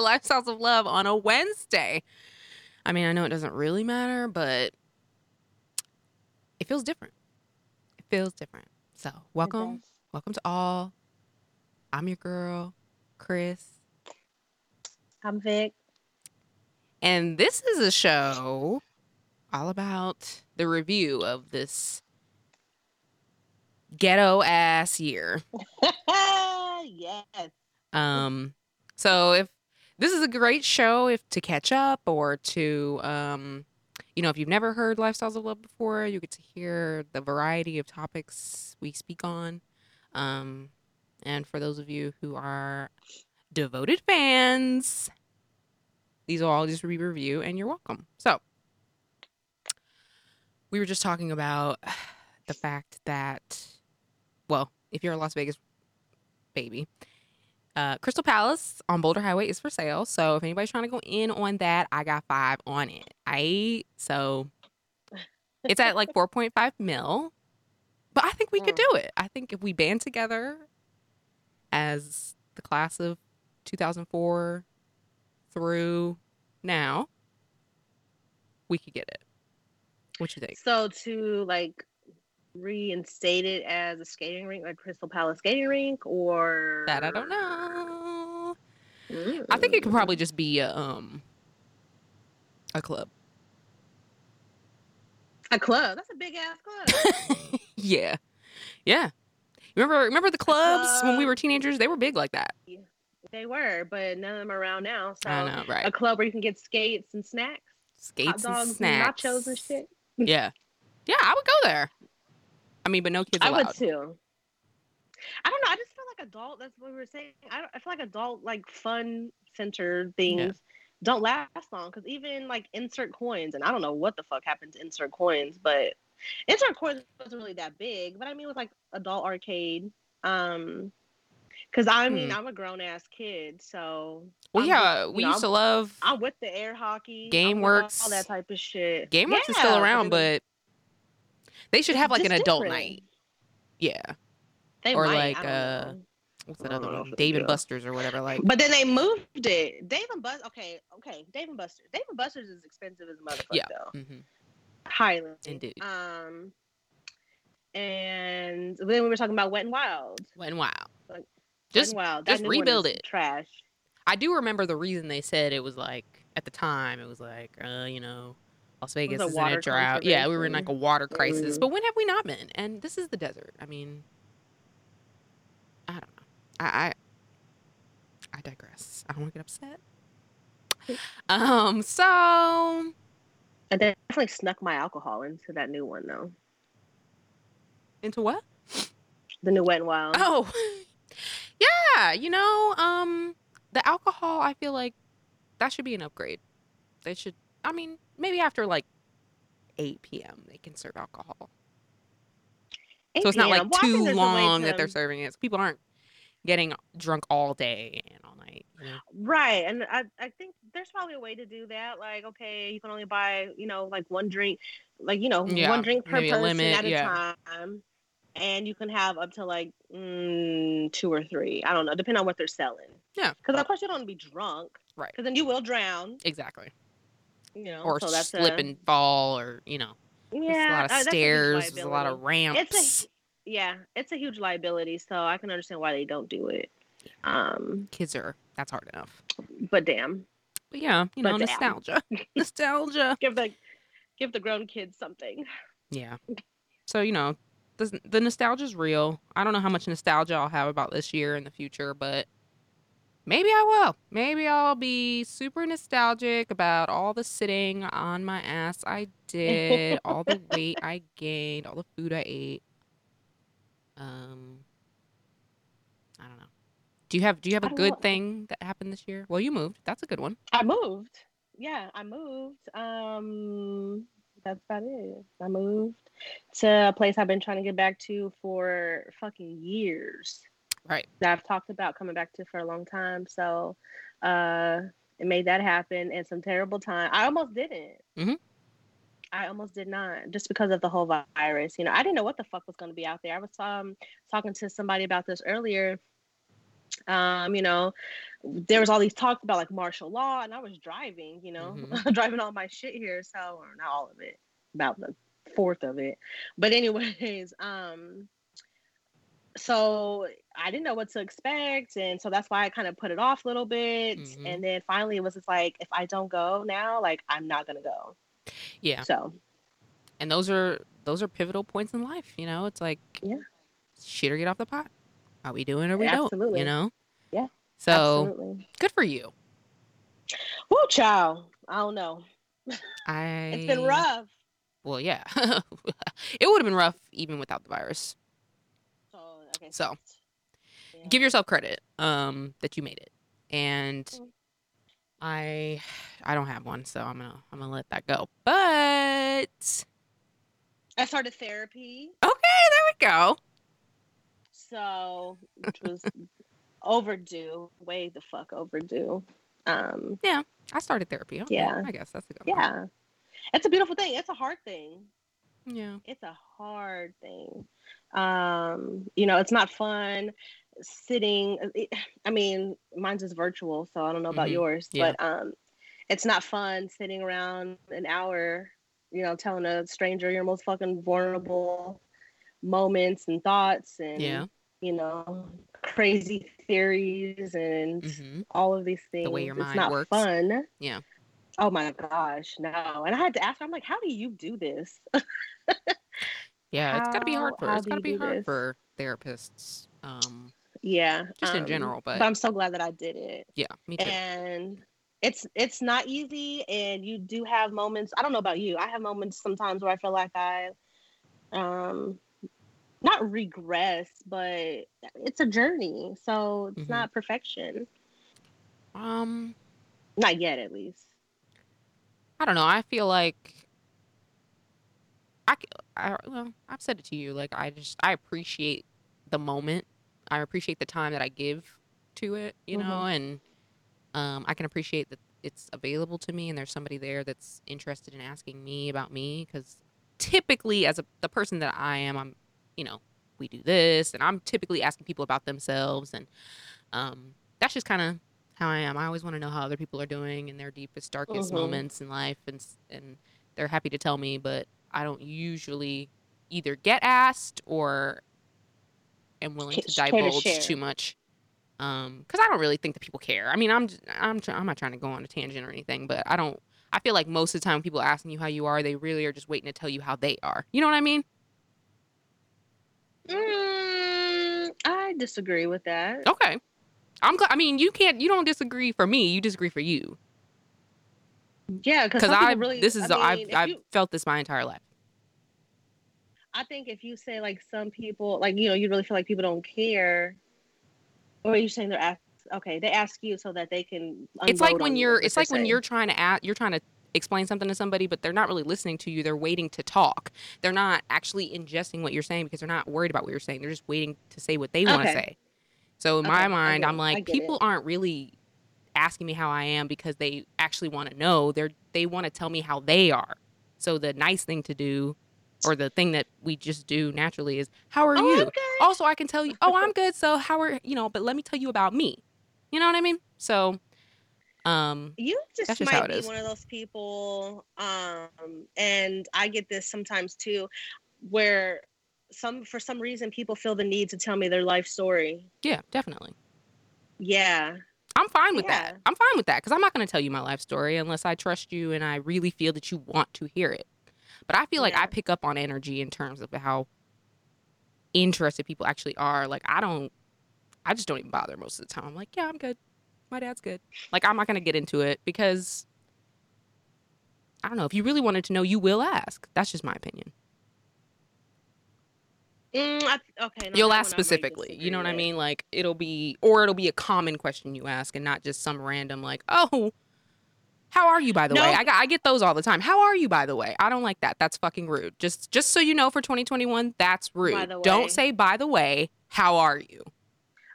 to Lifestyles of Love on a Wednesday. I mean, I know it doesn't really matter, but it feels different. It feels different. So, welcome. Welcome to all. I'm your girl, Chris. I'm Vic. And this is a show all about the review of this ghetto ass year. yes. Um, so if this is a great show, if to catch up or to, um, you know, if you've never heard Lifestyles of Love before, you get to hear the variety of topics we speak on. Um, and for those of you who are devoted fans, these will all just be review, and you're welcome. So we were just talking about the fact that, well, if you're a Las Vegas baby, uh, Crystal Palace on Boulder Highway is for sale. So if anybody's trying to go in on that, I got five on it. I so it's at like 4.5 mil, but I think we could Mm. do it. I think if we band together as the class of 2004 through now, we could get it. What you think? So to like reinstate it as a skating rink, like Crystal Palace skating rink, or That I don't know. I think it could Mm. probably just be a, um a club. a club. That's a big ass club. yeah. Yeah. Remember remember the clubs when we were teenagers? They were big like that. they were, but none of them are around now. So I know, right. a club where you can get skates and snacks, Skates hot dogs, and snacks. nachos and shit. Yeah. Yeah, I would go there. I mean, but no kids I allowed. would too. I don't know. I just feel like adult. That's what we were saying. I, don't, I feel like adult, like fun center things, don't last long. Because even like insert coins, and I don't know what the fuck happened to insert coins, but insert coins wasn't really that big. But I mean, with like adult arcade, um, because I mean, Hmm. I'm a grown ass kid, so Well, I'm yeah, we you know, used to love I'm with the air hockey, Game I'm all- Works. all that type of shit. GameWorks is still around, but they should it's have like an adult different. night. Yeah. They or might, like, uh, know. What's I that other know one? if they Dave and do. Buster's or whatever. Like, But then they moved it. Dave and Bus. Okay, okay. Dave and Buster's. Dave and Buster's is expensive as a motherfucker. Yeah. though. mhm, Highly. indeed. Um. And then we were talking about Wet and Wild. Went wow. Like, Wet Just and Wild. just new one rebuild it. Trash. I do remember the reason they said it was like at the time it was like uh you know Las Vegas is in a drought. Yeah, we were in like a water crisis. Mhm. But when have we not been? And this is the desert. I mean, I don't know. I I, I digress. I don't want to get upset. Um. So I definitely snuck my alcohol into that new one though. into what? The new Wet and Wild. Oh, yeah. You know, um, the alcohol. I feel like that should be an upgrade. They should. I mean, maybe after like eight p.m. they can serve alcohol. So it's not like PM. Well, I think too long that they're serving it. So people aren't getting drunk all day and all night. You know? Right. And I, I think there's probably a way to do that. Like, okay, you can only buy, you know, like one drink, like, you know, Yeah, one drink per maybe a person limit, at a yeah. time. And you can have up to like mm, two or three. I don't know, depending on what they're selling. Yeah. Because, of course, you don't want to be drunk. Right. Because then you will drown, Exactly. You know. Or so that's slip a, and fall, or you know, yeah, there's a lot of uh, stairs, there's a lot of ramps. It's a, yeah, it's a huge liability. So I can understand why they don't do it. Um, Kids are that's hard enough. but damn, But yeah, you know, damn. nostalgia, nostalgia. give the give the grown kids something. Yeah. So, you know, the, the is real. I don't know how much nostalgia I'll have about this year in the future, but maybe I will. Maybe I'll be super nostalgic about all the sitting on my ass I did, all the weight I gained, all the food I ate. Um I don't know. Do you have do you have a good know. thing that happened this year? Well, you moved. That's a good one. I moved. Yeah, I moved. Um, that's about it. I moved to a place I've been trying to get back to for fucking years. Right. That I've talked about coming back to for a long time. So, uh, it made that happen in some terrible time. I almost didn't. Mhm. I almost did not, just because of the whole virus. You know, I didn't know what the fuck was going to be out there. I was um talking to somebody about this earlier Um, you know, there was all these talks about like martial law, and I was driving, you know, Mhm. driving all my shit here, so or not all of it, about the fourth of it. But anyways, um, so I didn't know what to expect, and so that's why I kind of put it off a little bit. Mhm. And then finally, it was just like, if I don't go now, like I'm not gonna go. Yeah. So And those are those are pivotal points in life, you know? It's like Yeah. shit or get off the pot. Are we doing or we Absolutely. don't? You know? Yeah, So absolutely. good for you. Woo, child. I don't know. I It's been rough. Well, yeah. it would have been rough even without the virus. So okay. So, yeah. Give yourself credit um that you made it. And Mm. I I don't have one, so I'm going to I'm to let that go. But I started therapy. okay, there we go. so which was overdue, way the fuck overdue. Um, yeah, I started therapy. Okay, Yeah. I guess that's a good one. yeah, it's a beautiful thing. It's a hard thing. Yeah. It's a hard thing. Um, you know, it's not fun sitting. it- I mean, mine's is virtual, so I don't know about Mhm. yours, Yeah. but um, it's not fun sitting around an hour. You know, telling a stranger your most fucking vulnerable moments and thoughts and Yeah. you know crazy theories and Mhm. all of these things. The way your it's mind not works. fun. Yeah. Oh my gosh, no. And I had to ask her, I'm like, how do you do this? Yeah, it's got to be hard for it's got to be hard this? for therapists. Um yeah. just in um, general, but, But I'm so glad that I did it. yeah, me too. And it's it's not easy and you do have moments. I don't know about you. I have moments sometimes where I feel like I um not regress, but it's a journey. So it's Mhm. not perfection. um Not yet at least. I don't know. I feel like I, I- well, I've said it to you. Like I just I appreciate the moment. I appreciate the time that I give to it, you Mhm. know, and um, I can appreciate that it's available to me and there's somebody there that's interested in asking me about me because typically as a the person that I am, I'm, you know, we do this and I'm typically asking people about themselves and um, that's just kind of how I am. I always want to know how other people are doing in their deepest, darkest Mhm. moments in life, and and they're happy to tell me, but I don't usually either get asked or am willing to to divulge too much. Um, because I don't really think that people care. I mean, I'm I'm I'm not trying to go on a tangent or anything, but I don't. I feel like most of the time when people are asking you how you are, they really are just waiting to tell you how they are. You know what I mean? Mm, I disagree with that. Okay. I'm. I mean, you can't. You don't disagree for me. You disagree for you. Yeah, because I. really. this is. I I've. mean, I've you- felt this my entire life. I think if you say like some people, like you know, you really feel like people don't care, or are you saying they're ask? Okay, they ask you so that they can. it's like when you, you're it's like when saying. you're trying to add you're trying to explain something to somebody but they're not really listening to you they're waiting to talk they're not actually ingesting what you're saying because they're not worried about what you're saying they're just waiting to say what they want to say so in Okay, my mind i'm like people it. aren't really asking me how i am because they actually want to know. They're they want to tell me how they are. So the nice thing to do or the thing that we just do naturally is how are Oh, you? also i can tell you oh i'm good so how are you know but let me tell you about me. You know what i mean? So um You just That's just might be is. one of those people, um, and I get this sometimes too, where some for some reason people feel the need to tell me their life story. yeah definitely Yeah, I'm fine with Yeah. that. I'm fine with that because I'm not going to tell you my life story unless I trust you and I really feel that you want to hear it. But I feel like Yeah. I pick up on energy in terms of how interested people actually are. Like, I don't, I just don't even bother most of the time. I'm like, yeah, I'm good. My dad's good. Like, I'm not going to get into it because I don't know. If you really wanted to know, you will ask. That's just my opinion. Mm, I, okay. no, You'll ask one I might specifically. You know what I mean? Like it'll be or it'll be a common question you ask and not just some random like, "Oh, how are you by the No. way?" I I get those all the time. "How are you by the way?" I don't like that. That's fucking rude. Just just so you know for 2021, that's rude. Don't say by the way, "How are you?"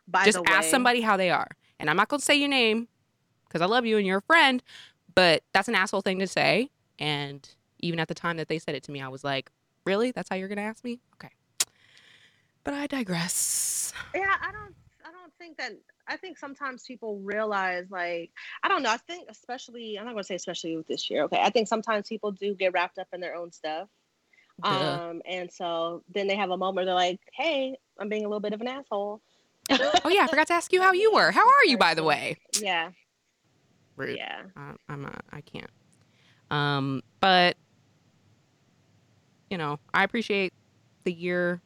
By just ask somebody how they are. And I'm not going to say your name cuz I love you and you're a friend, but that's an asshole thing to say and even at the time that they said it to me, I was like, "Really? That's how you're going to ask me?" Okay. But I digress. Yeah, I don't. I don't think that I think sometimes people realize like I don't know. I think especially I'm not gonna say especially with this year. Okay, I think sometimes people do get wrapped up in their own stuff. Yeah. Um, and so then they have a moment. where They're like, "Hey, I'm being a little bit of an asshole." Oh yeah, I forgot to ask you how you were. How are you, by the way? Yeah, Rude. yeah. I, I'm not. I can't. Um, but you know, I appreciate the year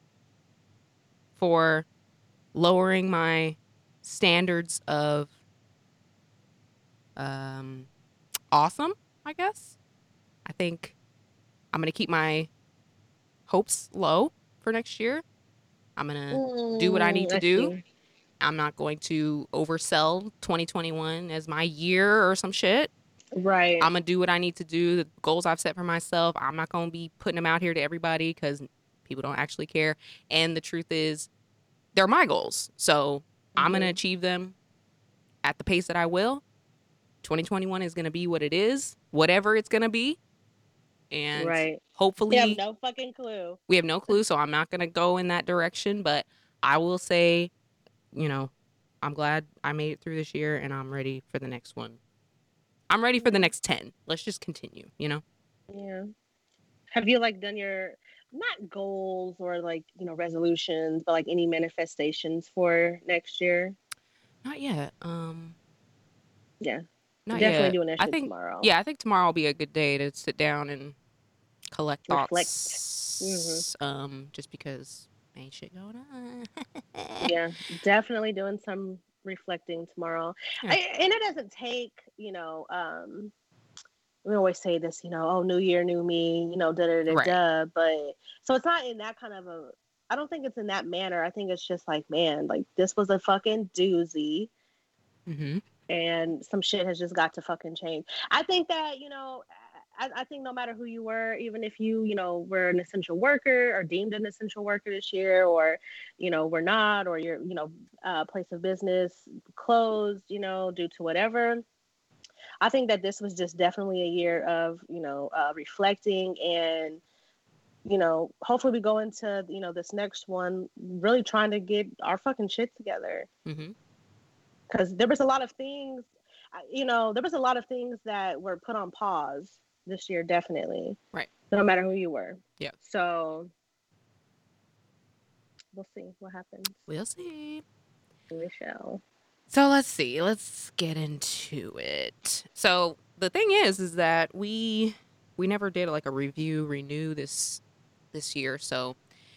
for lowering my standards of um awesome. I guess. I think I'm gonna keep my hopes low for next year. I'm gonna do what I need to Mm, do. see. I'm not going to oversell 2021 as my year or some shit. Right. I'm gonna do what I need to do. The goals I've set for myself. I'm not gonna be putting them out here to everybody because people don't actually care. And the truth is, they're my goals. So I'm gonna Mhm. achieve them at the pace that I will. 2021 is gonna be what it is, whatever it's gonna be. And right. hopefully, You have no fucking clue. we have no clue. So I'm not gonna go in that direction. But I will say, you know, I'm glad I made it through this year, and I'm ready for the next one. I'm ready for the next 10. Let's just continue, you know? Yeah. Have you like done your not goals or like you know resolutions, but like any manifestations for next year? Not yet. Um, Yeah. not Definitely yet. doing that I think, tomorrow. yeah, I think tomorrow will be a good day to sit down and collect Reflect. thoughts. Um, just because ain't shit going on. yeah, definitely doing some reflecting tomorrow. Yeah. I, and it doesn't take, you know, um, we always say this, you know, oh, new year, new me, you know, da da da da. But so it's not in that kind of a. I don't think it's in that manner. I think it's just like, man, like this was a fucking doozy, hmm and some shit has just got to fucking change. I think that you know. I, I think no matter who you were, even if you, you know, were an essential worker or deemed an essential worker this year, or, you know, were not, or your, you know, uh, place of business closed, you know, due to whatever. I think that this was just definitely a year of, you know, uh, reflecting and, you know, hopefully we go into, you know, this next one really trying to get our fucking shit together hmm because there was a lot of things, you know, there was a lot of things that were put on pause this year, definitely. Right. No matter who you were. Yeah. So we'll see what happens. We'll see. We shall. So let's see. Let's get into it. So the thing is, is that we we never did like a review renew this this year. So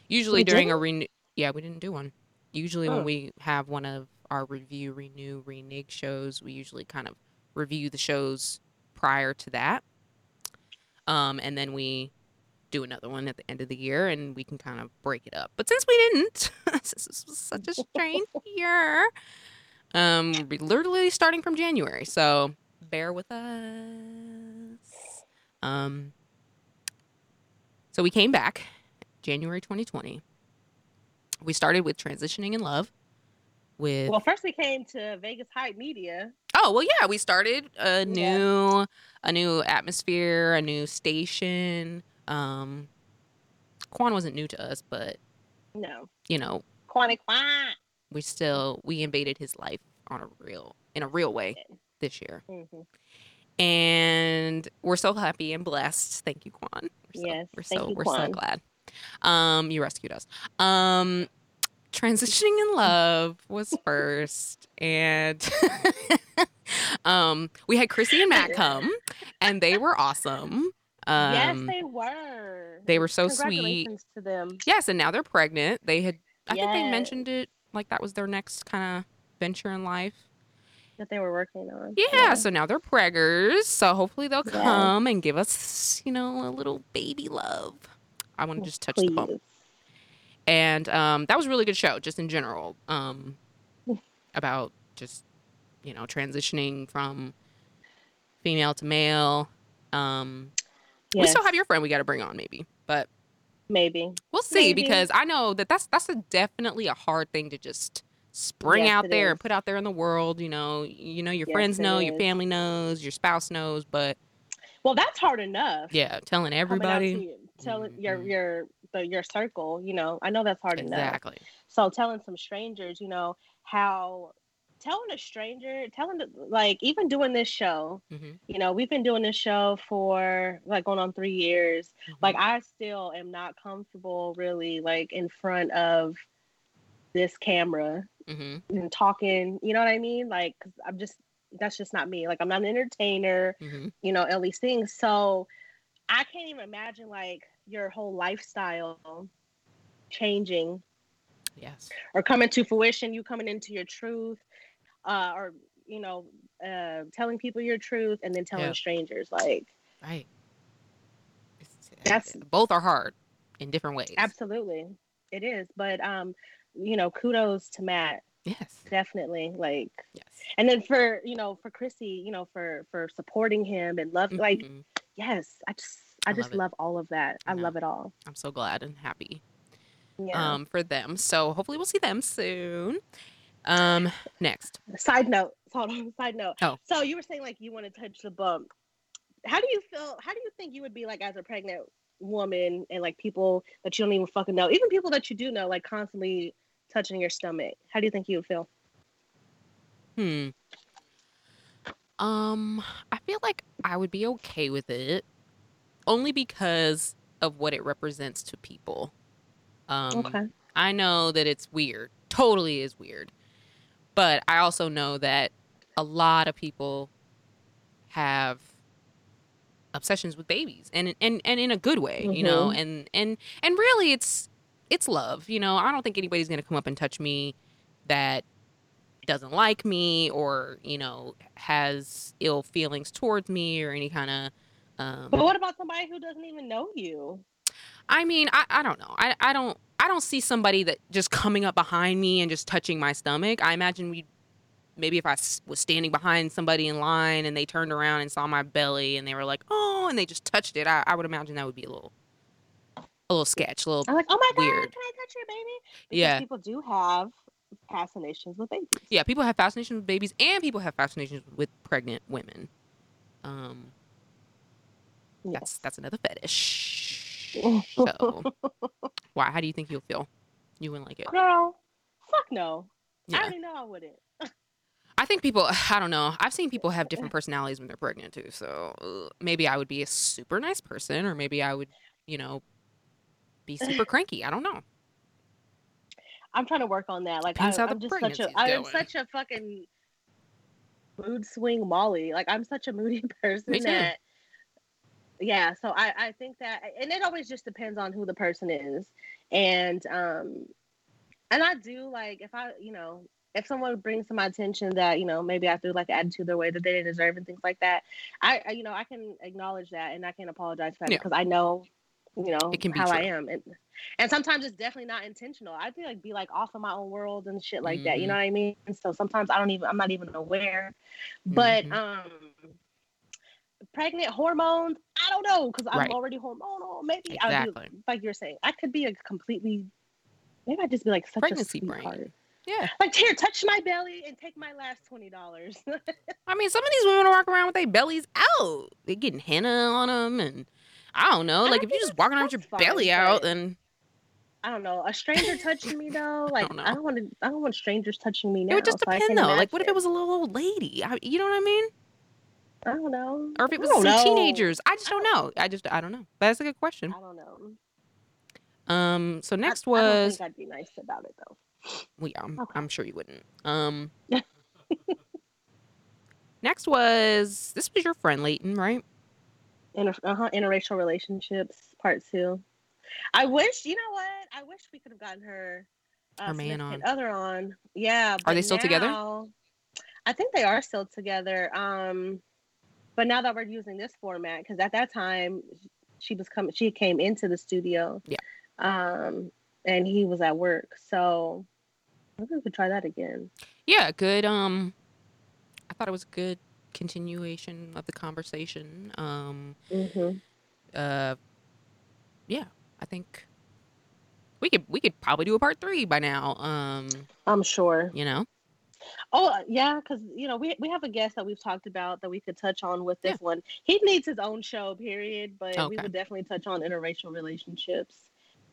usually We during a renew, yeah, we didn't do one. Usually Oh. when we have one of our review renew renege shows, we usually kind of review the shows prior to that, um, and then we do another one at the end of the year, and we can kind of break it up. But since we didn't, since this was such a strange year, um, we're literally starting from January, so bear with us. Um, so we came back January 2020. We started with transitioning in love. With Well, first we came to Vegas Hype Media. oh well, yeah, we started a Yeah. new a new atmosphere, a new station. Um, Quan wasn't new to us, but No. you know Quantic Quan. We still we invaded his life on a real in a real way this year. Mhm. and we're so happy and blessed. Thank you, Quan. We're so, Yes, we're thank so you, we're so glad. Um, you rescued us. Um, transitioning in love was first, and um, we had Chrissy and Matt come, and they were awesome. Um, yes, they were. they were so sweet. To them. yes, and now they're pregnant. They had, I think they mentioned it like that was their next kind of venture in life. That they were working on. Yeah, so now they're preggers. So hopefully they'll Yeah. come and give us, you know, a little baby love. I want to just touch the bump. And um, that was a really good show, just in general, um, about just, you know, transitioning from female to male. Um, We still have your friend we got to bring on, maybe. But maybe. we'll see Maybe. because I know that that's, that's a definitely a hard thing to just spring Yes, out there is. and put out there in the world. You know, you know, your Yes, friends know, your family knows, your spouse knows, but Well, that's hard enough. yeah, telling coming out to everybody. you, telling your Mhm. your the, your circle. You know, I know that's hard enough. Exactly. So telling some strangers, you know, how telling a stranger, telling the, like even doing this show, Mhm. you know, we've been doing this show for like going on three years. Like Mhm. I still am not comfortable really like in front of this camera Mhm. and talking. You know what I mean? Like, i I'm just that's just not me. Like I'm not an entertainer. Mhm. You know, all these things. So I can't even imagine like your whole lifestyle changing Yes. or coming to fruition. You coming into your truth, uh, or you know, uh, telling people your truth and then telling Yeah. strangers. Like Right. It's, That's- both are hard in different ways. absolutely, it is. But um, you know, kudos to Matt. Yes. Definitely, like Yes. and then for you know for chrissy you know for for supporting him and love like Mhm. yes i just i, I just love love all of that i love it all I'm so glad and happy yeah um for them. So hopefully we'll see them soon. Um next. side note hold on side note Oh. so you were saying like you want to touch the bump how do you feel how do you think you would be like as a pregnant woman and like people that you don't even fucking know even people that you do know like constantly touching your stomach how do you think you would feel Hmm. Um, I feel like I would be okay with it only because of what it represents to people. Um, okay I know that it's weird, totally is weird, but I also know that a lot of people have obsessions with babies and and and in a good way, you know, and and and really it's it's love, you know. I don't think anybody's going to come up and touch me that doesn't like me or, you know, has ill feelings towards me or any kind of um but what about somebody who doesn't even know you I mean, I, I don't know. I, I don't I don't see somebody that just coming up behind me and just touching my stomach. I imagine we maybe if I was standing behind somebody in line and they turned around and saw my belly and they were like, "Oh," and they just touched it. I, I would imagine that would be a little a little sketch, a little i'm like oh my god Weird. can i touch your baby because Yeah. people do have fascinations with babies Yeah, people have fascinations with babies and people have fascinations with pregnant women. Um that's that's another fetish. So, why how do you think you'll feel? You wouldn't like it. Girl, fuck no. I Yeah. already know I wouldn't. I think people, I don't know. I've seen people have different personalities when they're pregnant too. So maybe I would be a super nice person, or maybe I would, you know, be super cranky. I don't know. I'm trying to work on that. Like I, Depends the I'm just such a I'm such a fucking mood swing Molly. Like I'm such a moody person Me too. that yeah, so I, I think that and it always just depends on who the person is. And um and I do like if I, you know, if someone brings to my attention that, you know, maybe I threw like an attitude their way that they didn't deserve and things like that, I, I you know, I can acknowledge that and I can apologize for that Yeah. because I know, you know, It can be how I am. And and sometimes it's definitely not intentional. I feel like be like off of my own world and shit like that. You Mhm. know what I mean? So sometimes I don't even I'm not even aware. But Mhm. um pregnant hormones, I don't know because I'm Right. already hormonal. Maybe I do Exactly. like you're saying. I could be a completely maybe I'd just be like such Pregnancy a brain. Yeah. Like here, touch my belly and take my last twenty dollars. I mean, some of these women walk around with their bellies out. They're getting henna on them, and I don't know. Like don't if you're just walking around with your that's belly out, then I don't know. A stranger touching me though, like don't. I don't want to. I don't want strangers touching me now. it would just so depend can though. Like, what if it was a little old lady? I, you know what I mean? I don't know. Or if it was some know. teenagers? I just I don't know. I just I don't know. But that's a good question. I don't know. Um. So I- next I, don't was think I'd be nice about it though. yeah, I'm, Okay. I'm sure you wouldn't. Um. next was this was your friend Leighton, right? Inter- uh-huh, interracial relationships, part two. I wish, you know what? I wish we could have gotten her, uh, Her man on. other on. Yeah. Are they still together? I think they are still together. Um, but now that we're using this format, because at that time she was coming, she came into the studio. Yeah. Um, and he was at work, so maybe we could try that again. Yeah, good. Um, I thought it was a good continuation of the conversation. Um, Mm-hmm. uh, yeah, I think we could we could probably do a part three by now. Um, I'm sure. you know, Oh uh, yeah, because you know we we have a guest that we've talked about that we could touch on with this Yeah. one. He needs his own show, period. But we would definitely touch on interracial relationships.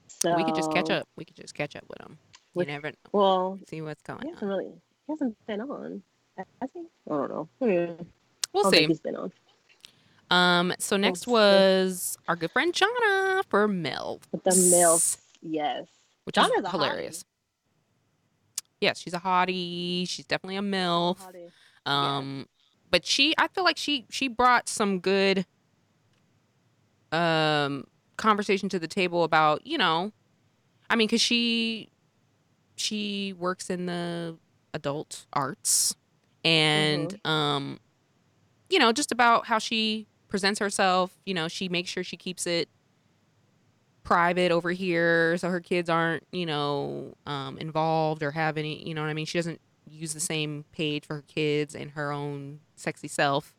So we could just catch up. We could just catch up with him. We- never know. Well, See what's he going hasn't on. really He hasn't been on. Has he? I don't know. Hmm. We'll I see. He's been on Um, so next was our good friend Jonna for MILF, the MILF. Yes. which Jonna's is hilarious. Yes, she's a hottie. She's definitely a MILF. Hottie. Um, but she, I feel like she she brought some good um conversation to the table about you know, I mean, because she she works in the adult arts and um you know just about how she presents herself you know she makes sure she keeps it private over here so her kids aren't you know um involved or have any you know what i mean she doesn't use the same page for her kids and her own sexy self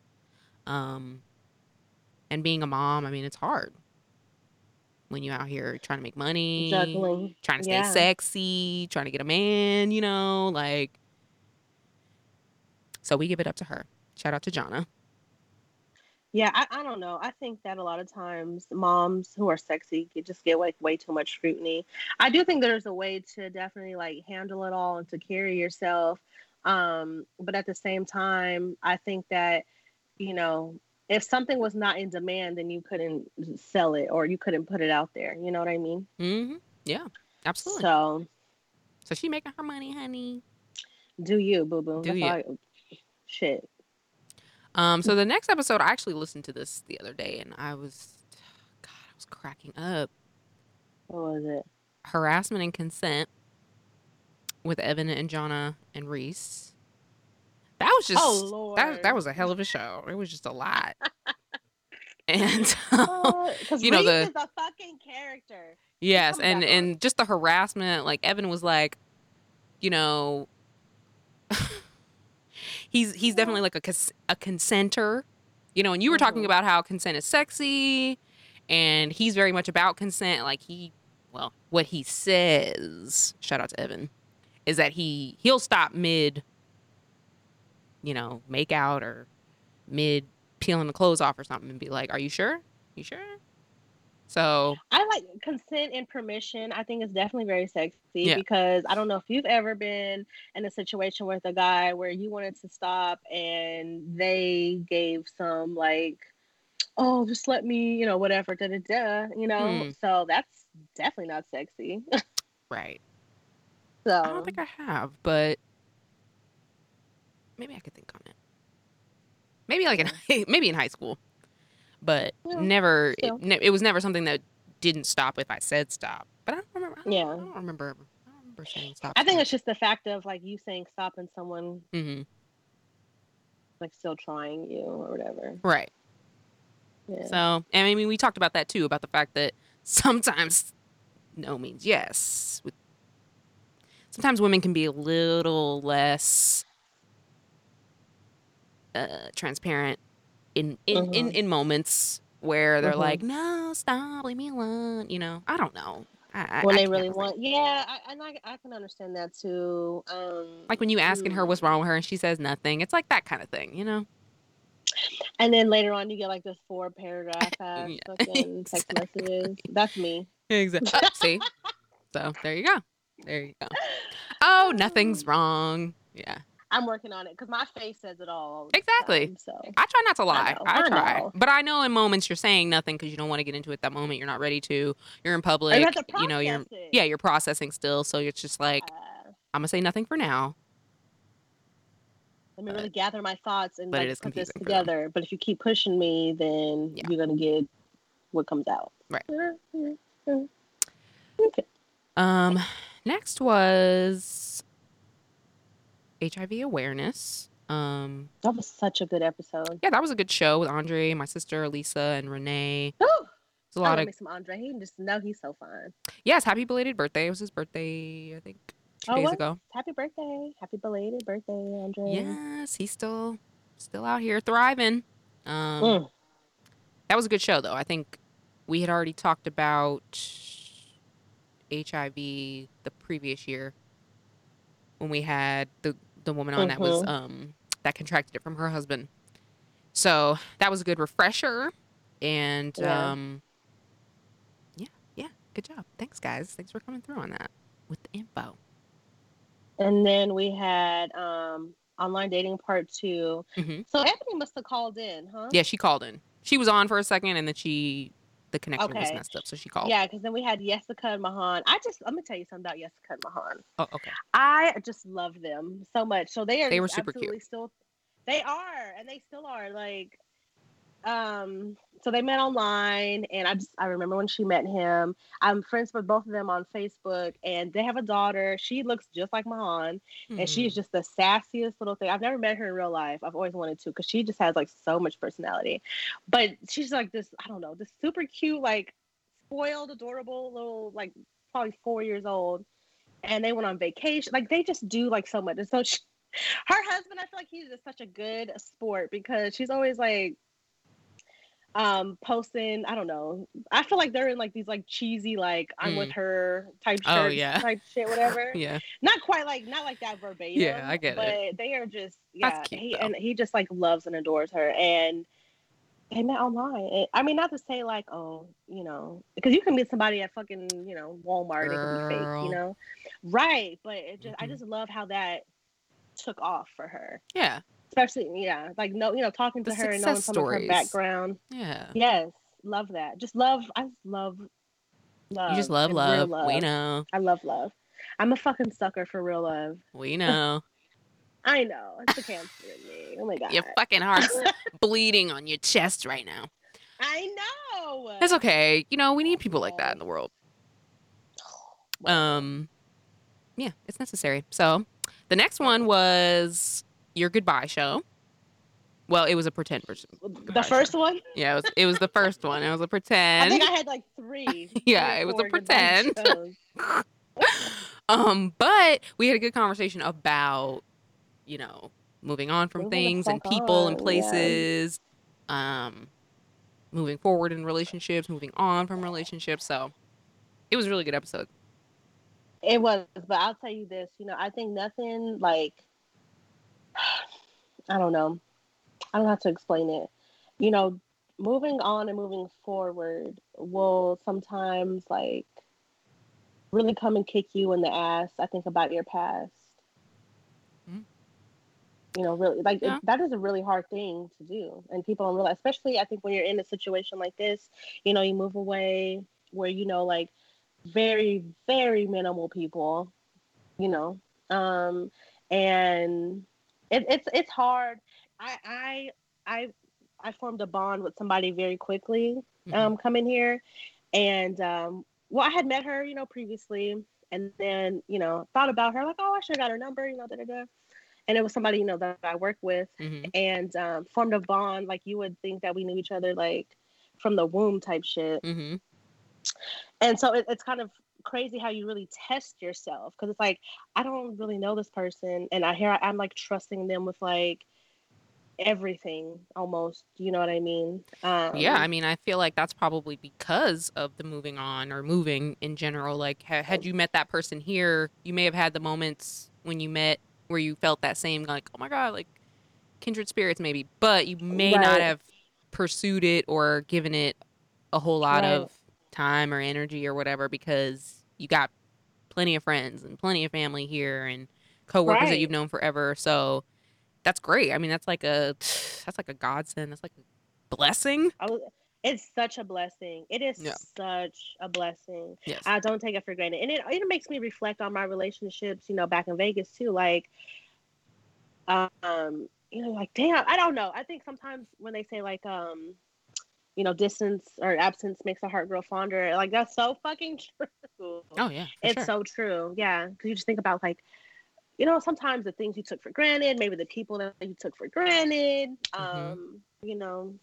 um and being a mom i mean it's hard when you're out here trying to make money Juggling. trying to stay Yeah. sexy, trying to get a man, you know, like. So we give it up to her. Shout out to Jonna. Yeah, I, I don't know. I think that a lot of times moms who are sexy get, just get like way too much scrutiny. I do think there's a way to definitely like handle it all and to carry yourself. Um, but at the same time, I think that, you know, if something was not in demand, then you couldn't sell it or you couldn't put it out there. You know what I mean? Mm-hmm. Yeah, absolutely. So, So she making her money, honey. do you, boo boo. Do That's you. I- Shit. Um, so the next episode, I actually listened to this the other day, and I was, God, I was cracking up. What was it? Harassment and consent with Evan and Jonna and Reese. That was just Oh, Lord. that that was a hell of a show. It was just a lot. and Because You know, Reese the- is a fucking character. Yes, and on. and just the harassment. Like Evan was like, you know, he's he's definitely like a cons- a consenter, you know. And you were talking Mhm. about how consent is sexy, and he's very much about consent. Like he, well, what he says. Shout out to Evan, is that he he'll stop mid, you know, make out or mid peeling the clothes off or something, and be like, "Are you sure? You sure?" So I like consent and permission. I think it's definitely very sexy Yeah. because I don't know if you've ever been in a situation with a guy where you wanted to stop and they gave some like, oh, just let me, you know, whatever, da da da, you know. Hmm. So that's definitely not sexy. right. so I don't think I have, but maybe I could think on it. Maybe like in high, maybe in high school, but never. It, ne- it was never something that didn't stop if I said stop. But I don't remember. I don't, Yeah. I don't remember. I don't remember saying stop. I think it's just the fact of like you saying stop and someone hmm like still trying you or whatever. right. Yeah. So, and I mean, we talked about that too about the fact that sometimes no means yes. With sometimes women can be a little less uh, transparent in in, in Mhm. in moments where they're Mhm. like, "No, stop, leave me alone." You know, I don't know. I, I, when I they can't really want, yeah, I, and I, I can understand that too. Um, Like when you asking her mm. what's wrong with her and she says nothing. It's like that kind of thing, you know? And then later on, you get like this four paragraph Yeah, fucking text messages. That's me. Exactly. see, so there you go. There you go. Oh, nothing's wrong. Yeah. I'm working on it because my face says it all. Exactly. time, so I try not to lie. know, I, I try. But I know in moments you're saying nothing because you don't want to get into it that moment. You're not ready to. You're in you public. to You know, you're it. yeah, you're processing still. So it's just like Uh, I'm gonna say nothing for now. let me But- really gather my thoughts and like, put this confusing for them. together. But if you keep pushing me, then Yeah. you're gonna get what comes out. Right. Okay. Um, next was HIV awareness. Um, That was such a good episode. yeah, that was a good show with Andre, my sister Lisa, and Renee. Woo! It's a lot of me some Andre. He just know he's so fun. yes. Happy belated birthday! It was his birthday, I think, two Oh, days what? ago. Happy birthday! Happy belated birthday, Andre. Yes, he's still still out here thriving. Um, Mm. that was a good show, though. I think we had already talked about HIV the previous year when we had the the woman on that was Mhm. um that contracted it from her husband. So that was a good refresher, and Yeah. um, yeah, yeah, good job. Thanks, guys. Thanks for coming through on that with the info. And then we had um online dating part 2 hmm So Anthony must have called in, huh? Yeah, she called in. She was on for a second, and then she the connection was messed up, so she called. Yeah, because then we had Jessica and Mahan. I just let me tell you something about Jessica and Mahan. Oh, okay. I just love them so much. So they are They were super cute. still they are and they still are like um so they met online and I just I remember when she met him. I'm friends with both of them on Facebook and they have a daughter. She looks just like Mahan and she's Mhm. just the sassiest little thing. I've never met her in real life. I've always wanted to because she just has like so much personality. But she's like this, I don't know, this super cute, like spoiled, adorable little, like probably four years old. And they went on vacation. Like they just do like so much. And so she, her husband, I feel like he's just such a good sport because she's always like um posting i don't know i feel like they're in like these like cheesy like i'm with her type shirts Oh, yeah. type shit whatever yeah. not quite like not like that verbatim. Yeah, I get but it. they are just yeah. Cute, he, though. and he just like loves and adores her, and they met online. I mean, not to say like oh, you know, because you can meet somebody at fucking you know Walmart and it can be fake, Girl. you know, right? But it just I Mhm. just love how that took off for her, Yeah. Especially yeah, like no, you know, talking to The her and knowing some of her background. Yeah. Yes, love that. Just love. I love. Love You just love real love. We know. I love love. I'm a fucking sucker for real love. We know. I know. It's a cancer in me. Oh my god. your fucking heart's bleeding on your chest right now. I know. It's okay. You know, we need people like that in the world. Um yeah, it's necessary. So, the next one was your goodbye show. Well, it was a pretend version. the first one. Yeah, it was it was the first one. It was a pretend. I think I had like three. Yeah, three it was a pretend. um, but we had a good conversation about, you know, moving on from Moving things and people and on, yeah. places, um, moving forward in relationships, moving on from relationships. So it was a really good episode. It was, but I'll tell you this. You know, I think nothing like. I don't know. I don't have to explain it. You know, moving on and moving forward will sometimes like really come and kick you in the ass. I think about your past. Mhm. You know, really like it- that is a really hard thing to do, and people don't realize. Especially, I think when you're in a situation like this, you know, you move away where you know, like very, very minimal people. You know, um, and it, it's it's hard. I I I I formed a bond with somebody very quickly Mhm. um, coming here, and um, well, I had met her, you know, previously, and then you know thought about her like, oh, I should have got her number, you know, da da da. And it was somebody you know that I work with, Mhm. and um, formed a bond like you would think that we knew each other like from the womb type shit. Mhm. And so it, it's kind of crazy how you really test yourself because it's like I don't really know this person, and I hear I'm like trusting them with like everything almost. You know what I mean? Um, yeah, I mean, I feel like that's probably because of the moving on or moving in general. Like, ha- had you met that person here, you may have had the moments when you met where you felt that same, like, oh my God, like kindred spirits, maybe, but you may not have pursued it or given it a whole lot Right. of time or energy or whatever because you got plenty of friends and plenty of family here and coworkers that you've known forever. So that's great. I mean, that's like a that's like a godsend. That's like a blessing. Was, it's such a blessing. It is Yeah. such a blessing. Yes. I don't take it for granted. And it, it makes me reflect on my relationships, you know, back in Vegas too. Like, um, you know, like, damn, I don't know. I think sometimes when they say like, um, you know, distance or absence makes a heart grow fonder, like that's so fucking true. Oh yeah, it's sure. so true. Yeah. Cause you just think about like, you know, sometimes the things you took for granted, maybe the people that you took for granted, um, Mhm. you know,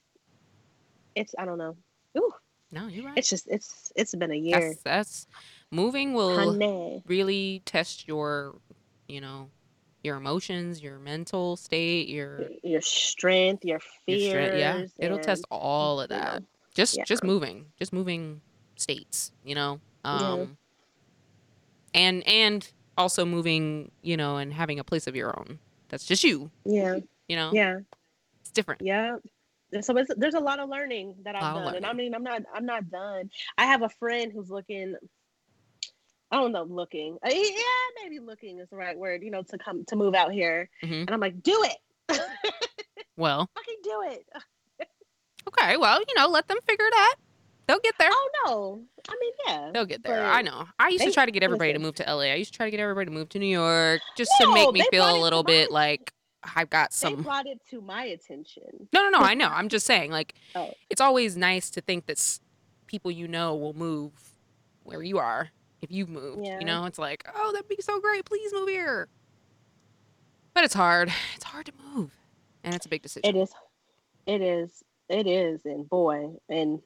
it's, I don't know. Ooh, no, you're right. it's just, it's, it's been a year. That's that's moving will Honey. really test your, you know, your emotions, your mental state, your your, your strength, your your fears. strength. Yeah, it'll test all of you know, that. Just yeah. just moving, just moving states. You know, Yeah. um, and and also moving, you know, and having a place of your own. That's just you. Yeah, You know, yeah, it's different. yeah. So it's, there's a lot of learning that I've done, and I mean, I'm not, I'm not done. I have a friend who's looking I don't know, looking. Uh, yeah, maybe looking is the right word. You know, to come to move out here, Mhm. and I'm like, do it, Well, fucking do it. okay. Well, you know, let them figure it out. They'll get there. Oh no, I mean, yeah, They'll get there. I know. I used to try to get everybody to move to LA. I used to try to get everybody to move to New York just to make me feel a little bit like I've got they some. brought it to my attention. No, no, no. I know. I'm just saying, like, Oh. it's always nice to think that people you know will move where you are if you've moved. Yeah. You know, it's like, oh, that'd be so great. Please move here. But it's hard. It's hard to move, and it's a big decision. It is, it is, it is, and boy, and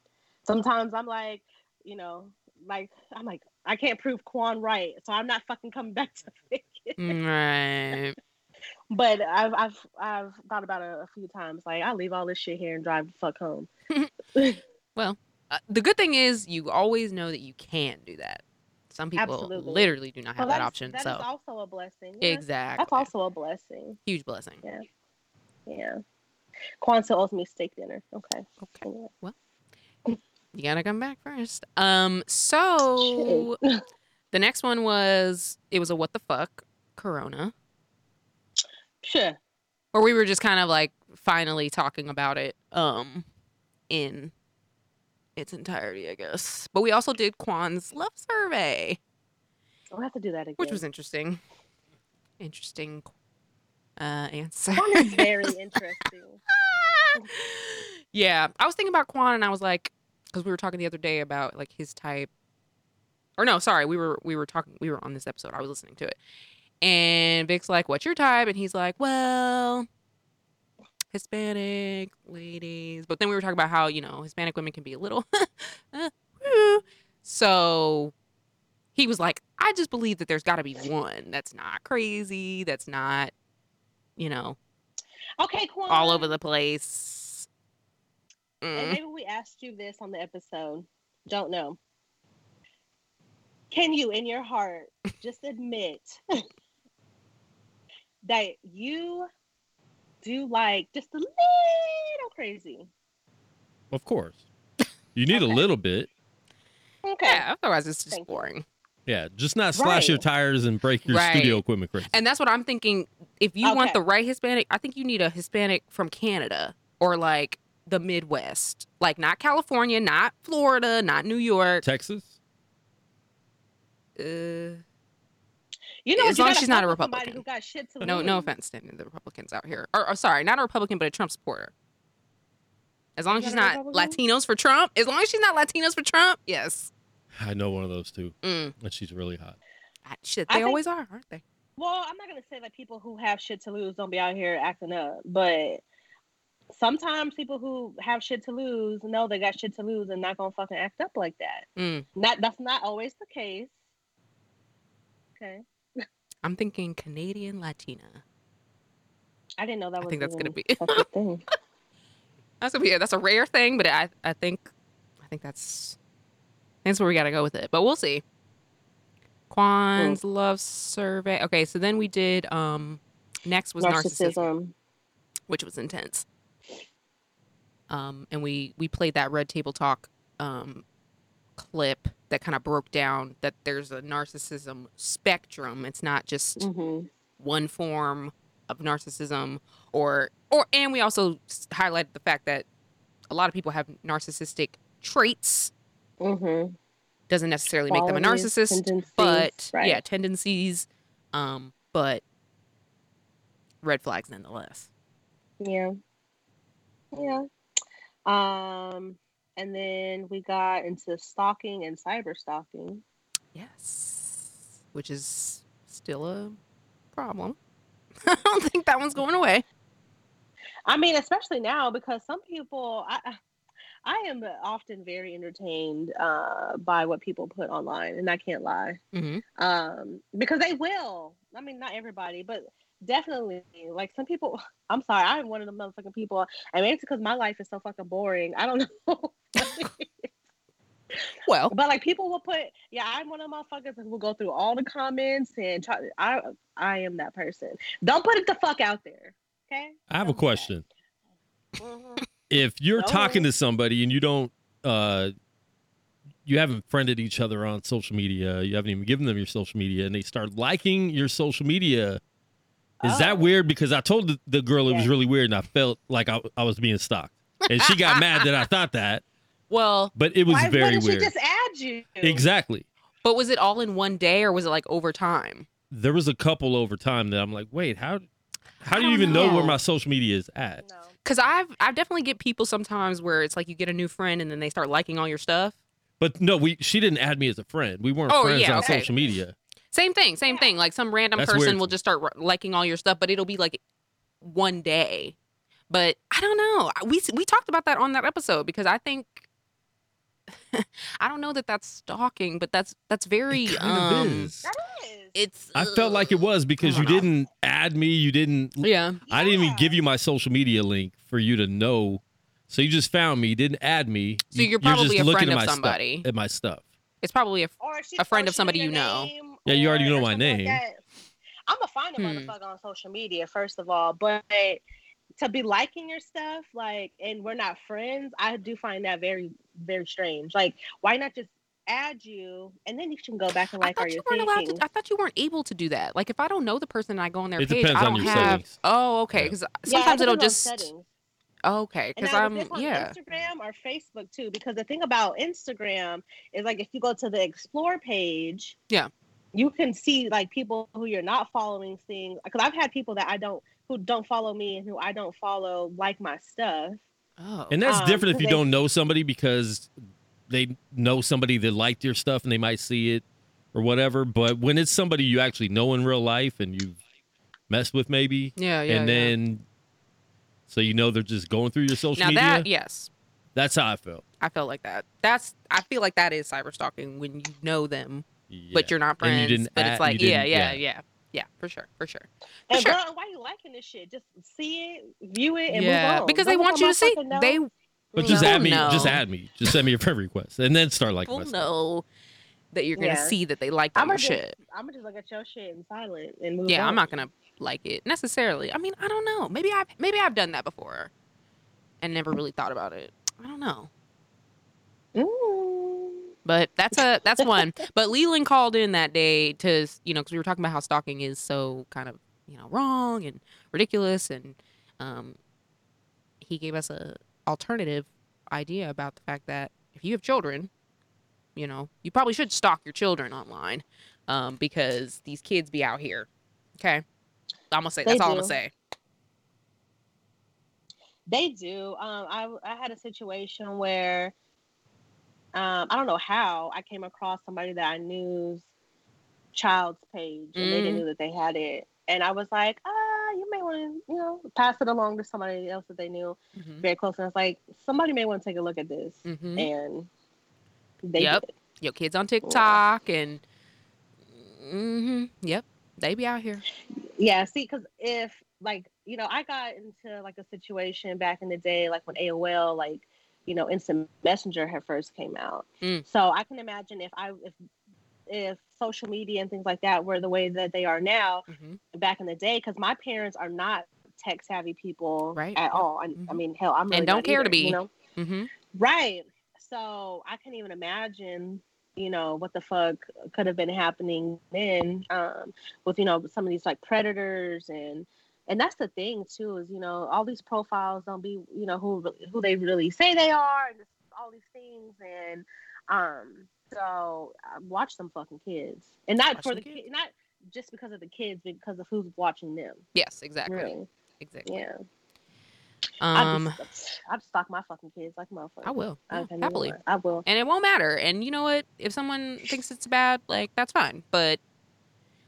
sometimes I'm like, you know, like I'm like, I can't prove Quan right, so I'm not fucking coming back to Vegas. Right. But I've I've I've thought about it a few times. Like I'll leave all this shit here and drive the fuck home. Uh, the good thing is you always know that you can do that. Some people Absolutely. literally do not have Well, that option. that is so also a blessing. Yeah, exactly, That's also a blessing. huge blessing. Yeah. Yeah. still owes me steak dinner. Okay. Okay, Anyway. you gotta come back first. Um, so the next one was it was a what the fuck Corona, Sure. where we were just kind of like finally talking about it. Um, in its entirety, I guess. But we also did Quan's love survey. We'll have to do that again. which was interesting. Interesting uh, answer. Quan is very interesting. yeah, I was thinking about Quan, and I was like, because we were talking the other day about like his type, or no, sorry, we were we were talking, we were on this episode. I was listening to it, and Vic's like, "What's your type?" And he's like, "Well." Hispanic ladies, but then we were talking about how you know Hispanic women can be a little, uh, so he was like, I just believe that there's got to be one that's not crazy, that's not, you know, Okay, Quan. all over the place. And Mm. maybe we asked you this on the episode. Don't know. Can you, in your heart, just admit that you do like just a little crazy? Of course. You need Okay. a little bit. Okay. Yeah, otherwise it's just Thank you. boring. Yeah, just not slash your tires and break your Right. studio equipment crazy. And that's what I'm thinking. If you want the right Hispanic, I think you need a Hispanic from Canada or like the Midwest, like not California, not Florida, not New York. Texas? Uh, You know, As you long as she's not a fuck with somebody Republican. Who got shit to no, no offense to any of the Republicans out here. Or, or sorry, not a Republican, but a Trump supporter. As long as she's not Latinos for Trump, as long as she's not Latinos for Trump, yes. I know one of those two, Mm. and she's really hot. Ah, Shit, I they think- always are, aren't they? Well, I'm not gonna say that people who have shit to lose don't be out here acting up, but sometimes people who have shit to lose know they got shit to lose and not gonna fucking act up like that. Mm. Not that's not always the case. Okay, I'm thinking Canadian Latina. I didn't know that I was. think that's gonna even be- such a thing. That's a yeah, that's a rare thing, but I I think I think that's that's where we gotta go with it. But we'll see. Quan's love survey. Okay, so then we did um next was narcissism, Narcissism. which was intense. Um and we we played that red table talk um clip that kind of broke down that there's a narcissism spectrum. It's not just hmm one form of narcissism or or and we also highlighted the fact that a lot of people have narcissistic traits hmm doesn't necessarily make them a narcissist but right. yeah tendencies um but red flags nonetheless Yeah. Yeah. Um, and then we got into stalking and cyber stalking. yes which is still a problem i don't think that one's going away I mean, especially now because some people, I, I- am often very entertained uh, by what people put online, and I can't lie. hmm Um, because they will. I mean, not everybody, but definitely. Like some people. I'm sorry, I'm one of the motherfucking people. I mean, it's because my life is so fucking boring. I don't know. well But like people will put, yeah, I'm one of the motherfuckers that will go through all the comments and try. I I am that person. Don't put it the fuck out there, okay? I have a Don't do that. question. Mhm. If you're Go talking ahead. to somebody and you don't uh you haven't friended each other on social media. You haven't even given them your social media, and they start liking your social media. Is that Oh. weird? Because I told the, the girl it was really weird, and I felt like I, I was being stalked, and she got mad that I thought that. Well, But it was Why very wouldn't weird. she just add you? Exactly. but was it all in one day or was it like over time? There was a couple over time that I'm like, wait, how? How do you even know. where my social media is at? No. Cause I've I definitely get people sometimes where it's like you get a new friend and then they start liking all your stuff. But no, we she didn't add me as a friend. We weren't Oh, friends yeah, on okay. social media. Same thing, same thing. Like some random That's person weird. will just start liking all your stuff, but it'll be like one day. But I don't know. We we talked about that on that episode because I think I don't know that that's stalking, but that's that's very It kind of um is. That is. it's I felt like it was because you know. didn't add me. You didn't. yeah. I didn't even give you my social media link for you to know. So you just found me, didn't add me. So You- you're probably just a looking friend at of my stuff- somebody. at my stuff. It's probably a a friend of somebody you know. Name Yeah, you already know my something like name. I'm gonna find a Hmm. motherfucker on social media first of all, but to be liking your stuff, like, and we're not friends, I do find that very, very strange. Like, why not just add you and then you can go back and like all thought you weren't allowed to. I thought you weren't able to do that. Like if I don't know the person and I go on their It page, depends I on don't your have. settings. Oh, okay. Because Yeah, sometimes it it'll just. settings. Okay. Because I'm on yeah. Instagram or Facebook too? Because the thing about Instagram is like if you go to the explore page, Yeah. You can see like people who you're not following seeing. Because I've had people that I don't who don't follow me and who I don't follow like my stuff. Oh. And that's Um, different if you they- don't know somebody because they know somebody that liked your stuff and they might see it or whatever. But when it's somebody you actually know in real life and you've messed with maybe, yeah, yeah. and yeah. then so you know they're just going through your social now media. that yes, That's how I felt. I felt like that. That's I feel like that is cyber stalking when you know them Yeah. but you're not And you friends. didn't but add- it's like you yeah, didn't- yeah, yeah. yeah, yeah, for sure, for sure. For And sure. girl, why are you liking this shit? Just see it, view it, and yeah, move on. because they Don't want you to see. motherfucker know. They But just No. add me. Just add me. Just send me your friend request, and then start like will my stuff. know that you're gonna Yeah. see that they like I'ma your just, shit. I'm gonna just look at your shit in silent and move Yeah, on. I'm not gonna like it necessarily. I mean, I don't know. Maybe I maybe I've done that before, and never really thought about it. I don't know. Ooh. But that's a that's one. but Leland called in that day to you know because we were talking about how stalking is so kind of you know wrong and ridiculous, and um, he gave us a alternative idea about the fact that if you have children, you know you probably should stalk your children online, um, because these kids be out here. Okay, I'm gonna say They that's all I'm gonna say. They do. Um, I I had a situation where um, I don't know how I came across somebody that I knew's child's page, and they Mm. didn't know that they had it, and I was like, ah, you may want to, you know, pass it along to somebody else that they knew hmm very close. And I was like, somebody may want to take a look at this, hmm and they Yep. did. Your kids on TikTok and mm-hmm. yep, they be out here. Yeah, see, because if like you know, I got into like a situation back in the day, like when AOL, like you know, Instant Messenger had first came out. Mm. So I can imagine if I if if social media and things like that were the way that they are now hmm back in the day, because my parents are not tech savvy people Right. at all. I, I Mhm. mean, hell, I'm really And don't care to be. You know, hmm right? So I can't even imagine you know what the fuck could have been happening then um with you know some of these like predators and and that's the thing too is you know all these profiles don't be you know who who they really say they are and all these things and um so uh, watch them fucking kids and not Watch for the kids. not just because of the kids but because of who's watching them Yes, exactly. really Exactly. yeah Um, I'd, just, I'd stalk my fucking kids like motherfucker I will I yeah, can happily. I will and it won't matter. And you know what? If someone thinks it's bad, like that's fine. But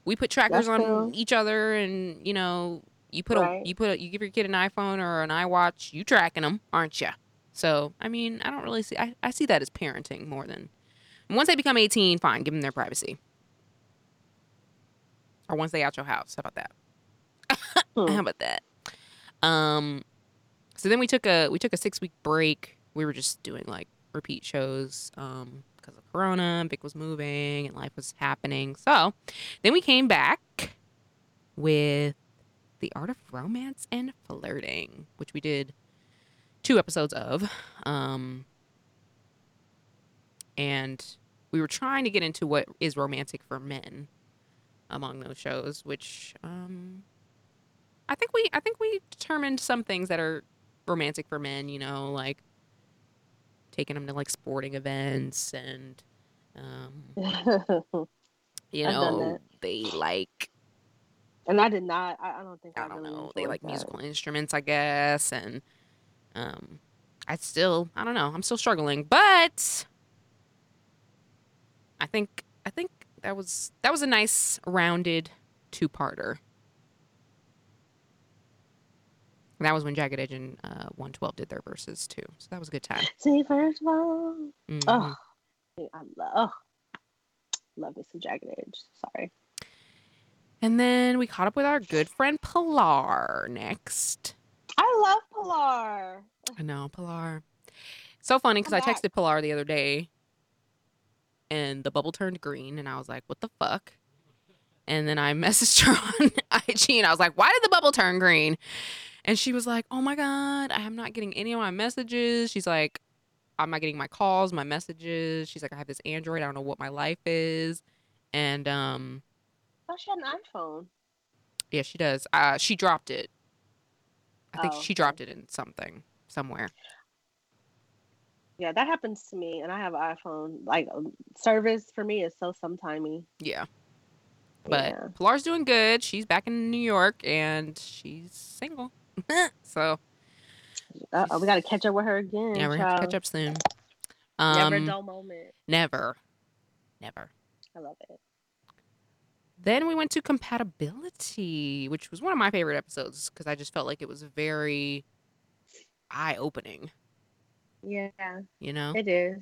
we put trackers That's on cool. each other, and you know, you put a you put a, you give your kid an iPhone or an iWatch, you tracking them, aren't you? So I mean, I don't really see. I, I see that as parenting more than. Once they become 18, fine, give them their privacy. Or once they out your house, how about that? Hmm. How about that? Um, so then we took a we took a six week break. We were just doing like repeat shows um because of Corona. and Vic was moving and life was happening. So then we came back with the art of romance and flirting, which we did two episodes of. Um, and we were trying to get into what is romantic for men among those shows, which um, I think we I think we determined some things that are romantic for men. You know, like taking them to like sporting events and um, you know they like and I did not. I, I don't think I, I don't really know. They like that. musical instruments, I guess, and um, I still, I don't know. I'm still struggling, but I think, I think that was that was a nice rounded two parter. That was when Jagged Edge and uh, 112 did their verses too, so that was a good time. See, first of all, Mhm. oh, I love, love me some Jagged Edge. Sorry. And then we caught up with our good friend Pilar next. I love Pilar. I know, Pilar. So funny because I texted Pilar the other day and the bubble turned green and I was like, what the fuck? And then I messaged her on IG and I was like, why did the bubble turn green? And she was like, oh my God, I am not getting any of my messages. She's like, I'm not getting my calls, my messages. She's like, I have this Android. I don't know what my life is. And um, Oh, she had an iPhone. yeah, she does. Uh, she dropped it. I think Oh, she dropped it in something, somewhere. Yeah, that happens to me, and I have an iPhone. Like um, service for me is so sometimey. Yeah. But yeah. Pilar's doing good. She's back in New York and she's single. so Uh, we got to catch up with her again. yeah, we're gonna have to child. catch up soon. Never a Um, dull moment. never, never. I love it. Then we went to compatibility, which was one of my favorite episodes because I just felt like it was very eye opening. Yeah, You know, it is.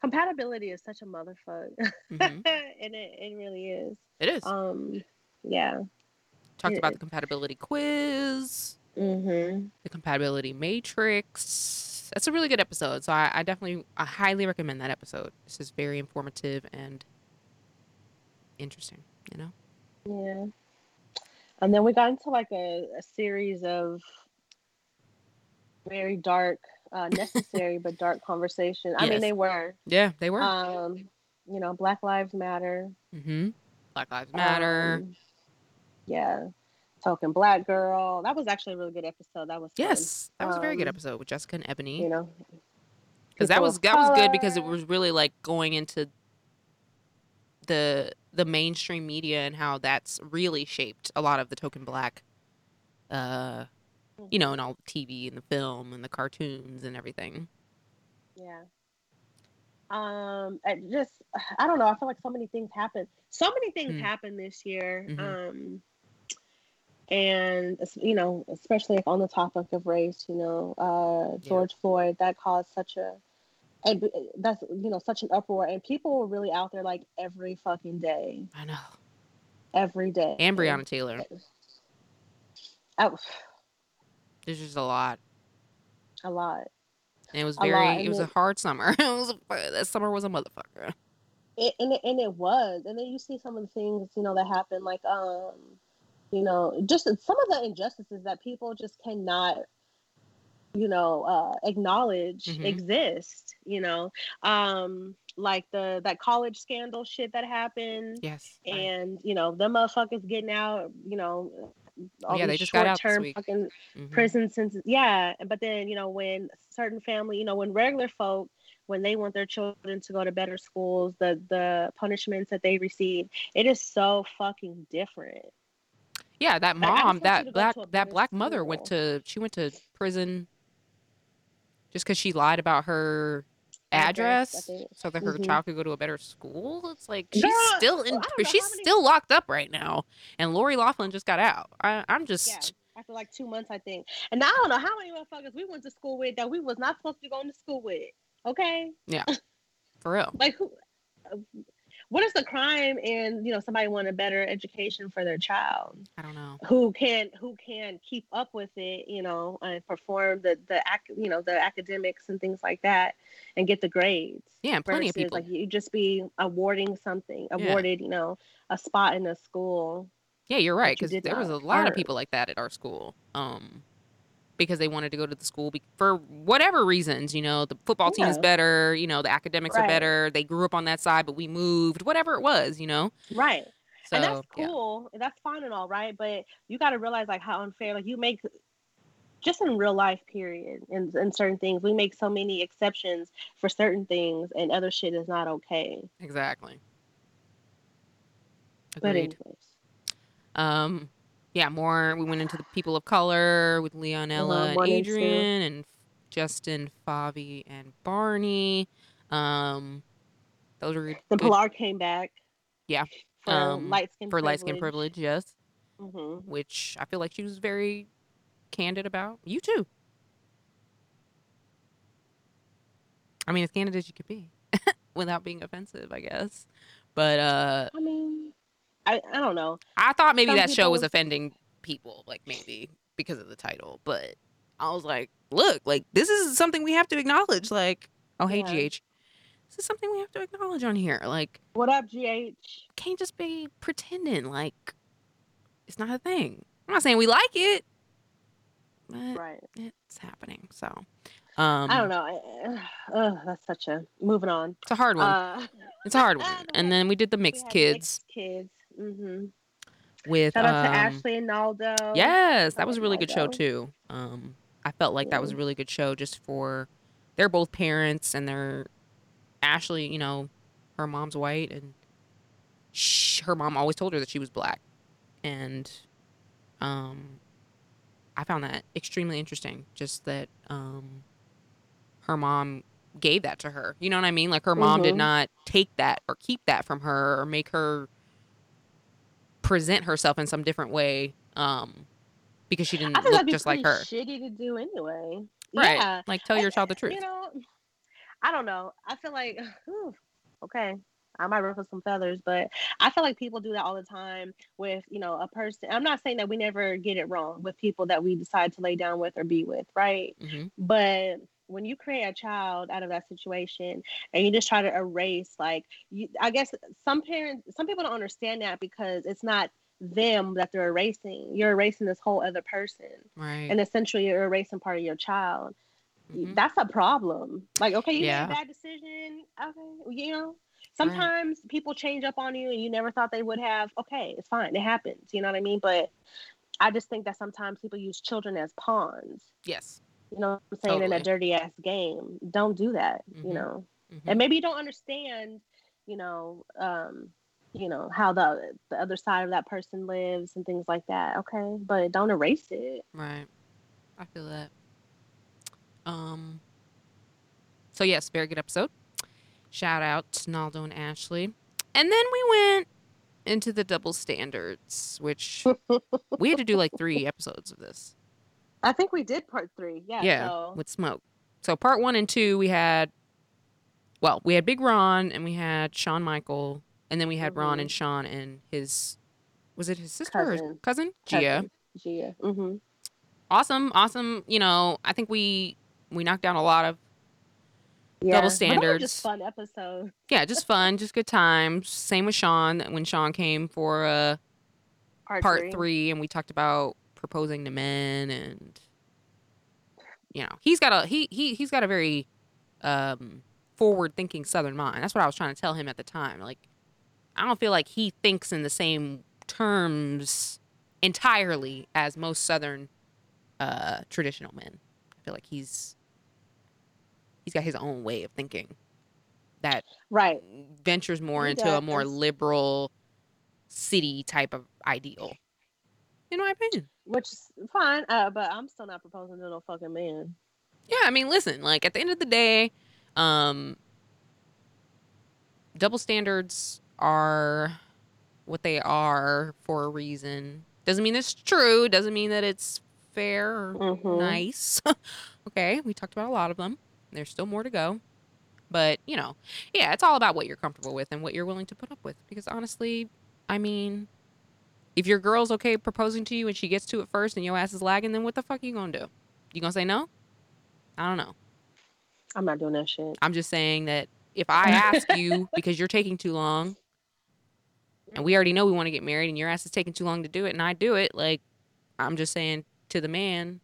Compatibility is such a motherfucker, Mhm. and it, it really is. it is. Um, yeah. Talked it about is. the compatibility quiz, Mm-hmm. the compatibility matrix. That's a really good episode. So I, I definitely, I highly recommend that episode. This is very informative and interesting. You know. Yeah. And then we got into like a, a series of very dark, uh, necessary but dark conversation. I Yes. mean, they were. Yeah, they were. Um, you know, Black Lives Matter. mm-hmm. Black Lives Matter. Um, yeah. Token Black Girl. That was actually a really good episode. That was fun, yes, that was a very good um, episode with Jessica and Ebony. You know, because that was that was good because it was really like going into the the mainstream media and how that's really shaped a lot of the token black uh you know and all the tv and the film and the cartoons and everything Yeah. Um, I just I don't know. I feel like so many things happen. So many things Hmm. happened this year. Mhm. Um, and you know, especially on the topic of race, you know, uh, Yeah. George Floyd that caused such a, and that's you know such an uproar, and people were really out there like every fucking day, i know. Every day. and breonna taylor. Oh, there's just a lot. A lot. and it was very it was a hard summer. It was a, that summer was a motherfucker. It, and it, and it was and then you see some of the things you know that happen like um you know just some of the injustices that people just cannot you know uh acknowledge Mhm. exist you know um like the that college scandal shit that happened yes and you know the motherfuckers getting out you know all Oh, yeah, they these just got out this short-term fucking mhm. prison sentences. Yeah, but then you know when certain family, you know when regular folk, when they want their children to go to better schools, the the punishments that they receive, it is so fucking different. yeah that Like, mom you that black that black mother went to she went to prison just because she lied about her Address, I address, think. so that her Mhm. child could go to a better school. It's like she's Girl, still in. I She's many- still locked up right now, and Lori Loughlin just got out. I, I'm Yeah, just after like two months, I think. And I don't know how many motherfuckers we went to school with that we was not supposed to be going to school with. Okay, Yeah. for real. like who? What is the crime in you know somebody want a better education for their child? I don't know. who can who can keep up with it you know and perform the the ac- you know the academics and things like that and get the grades Yeah, plenty of people. like you just be awarding something Yeah. awarded you know a spot in a school yeah, you're right. Because there was a lot of people like that at our school. Um, because they wanted to go to the school be- for whatever reasons. You know, the football team is better. You know, the academics are better. They grew up on that side, but we moved. Whatever it was, you know. Right. So and that's yeah. cool. That's fine and all, right? But you got to realize like how unfair. Like you make just in real life, period, and in certain things, we make so many exceptions for certain things, and other shit is not okay. exactly. But Agreed. anyways, Um, yeah, more. We went into the people of color with Leonella and one and two. Adrian and Justin, Favi, and Barney. Um, those were the Pilar came back. Yeah. For Um, light skin for light skin privilege, yes. hmm Which I feel like she was very candid about. You too. I mean, as candid as you could be, without being offensive, I guess. But uh, I mean, I, I don't know. I thought maybe Some that show was offending people, like maybe because of the title. But I was like, look, like this is something we have to acknowledge. Like, oh hey, Yeah. GH, this is something we have to acknowledge on here. Like, What up, GH? can't just be pretending like it's not a thing. I'm not saying we like it, but Right. it's happening. So, um, I don't know. I- Ugh, that's such a moving on. It's a hard one. Uh, it's a hard one. And then we did the mixed kids mixed kids. Hmm with Shout out to um, Ashley and Naldo. Yes, that was a really good show too. Um, I felt like that was a really good show just for they're both parents and they're Ashley, you know, her mom's white and sh her mom always told her that she was black, and um, I found that extremely interesting. Just that um, her mom gave that to her. You know what I mean? Like her mom did Mhm. not take that or keep that from her or make her present herself in some different way um because she didn't look just like her shitty to do anyway. right Yeah. like tell your child the truth You know, I don't know. I feel like, whew, okay, I might ruffle some feathers, but I feel like people do that all the time with, you know, a person. I'm not saying that we never get it wrong with people that we decide to lay down with or be with, right? hmm But when you create a child out of that situation and you just try to erase, like, you, I guess some parents, some people don't understand that because it's not them that they're erasing. You're erasing this whole other person right and essentially you're erasing part of your child. Mhm. That's a problem. Like, okay, you Yeah. made a bad decision. Okay, you know, sometimes people change up on you and you never thought they would have. Okay, it's fine. It happens. You know what I mean? But I just think that sometimes people use children as pawns. yes You know what I'm saying? In a dirty ass game. Don't do that. Mhm. You know, Mhm. and maybe you don't understand. You know, um, you know how the the other side of that person lives and things like that. Okay, but don't erase it. right i feel that um so yes very good episode shout out to naldo and ashley and then we went into the double standards which we had to do like three episodes of this I think we did part three. Yeah. yeah so- with smoke so part one and two we had well we had big ron and we had Shawn michael and then we had ron Mhm. and sean and his was it his sister or his Cousin. cousin gia Gia. Mm-hmm. awesome awesome you know i think we we knocked down a lot of Yeah. Double standards. just fun episode. yeah just fun just good times same with sean when sean came for uh Part, part three. three and we talked about proposing to men and you know he's got a he, he he's got a very um forward thinking southern mind that's what i was trying to tell him at the time like i don't feel like he thinks in the same terms entirely as most southern uh traditional men i feel like he's he's got his own way of thinking that Right. ventures more He into a more liberal city type of ideal. In my opinion. Which is fine. Uh, but I'm still not proposing to no fucking man. Yeah, I mean, listen, like at the end of the day, um double standards are what they are for a reason. Doesn't mean it's true, doesn't mean that it's fair or Mhm. nice. okay, we talked about a lot of them. There's still more to go. But, you know, yeah, it's all about what you're comfortable with and what you're willing to put up with. Because honestly, I mean, if your girl's okay proposing to you and she gets to it first and your ass is lagging, then what the fuck are you gonna do? You gonna say no? I don't know. I'm not doing that shit. I'm just saying that if I ask you because you're taking too long and we already know we want to get married and your ass is taking too long to do it and I do it, like I'm just saying to the man,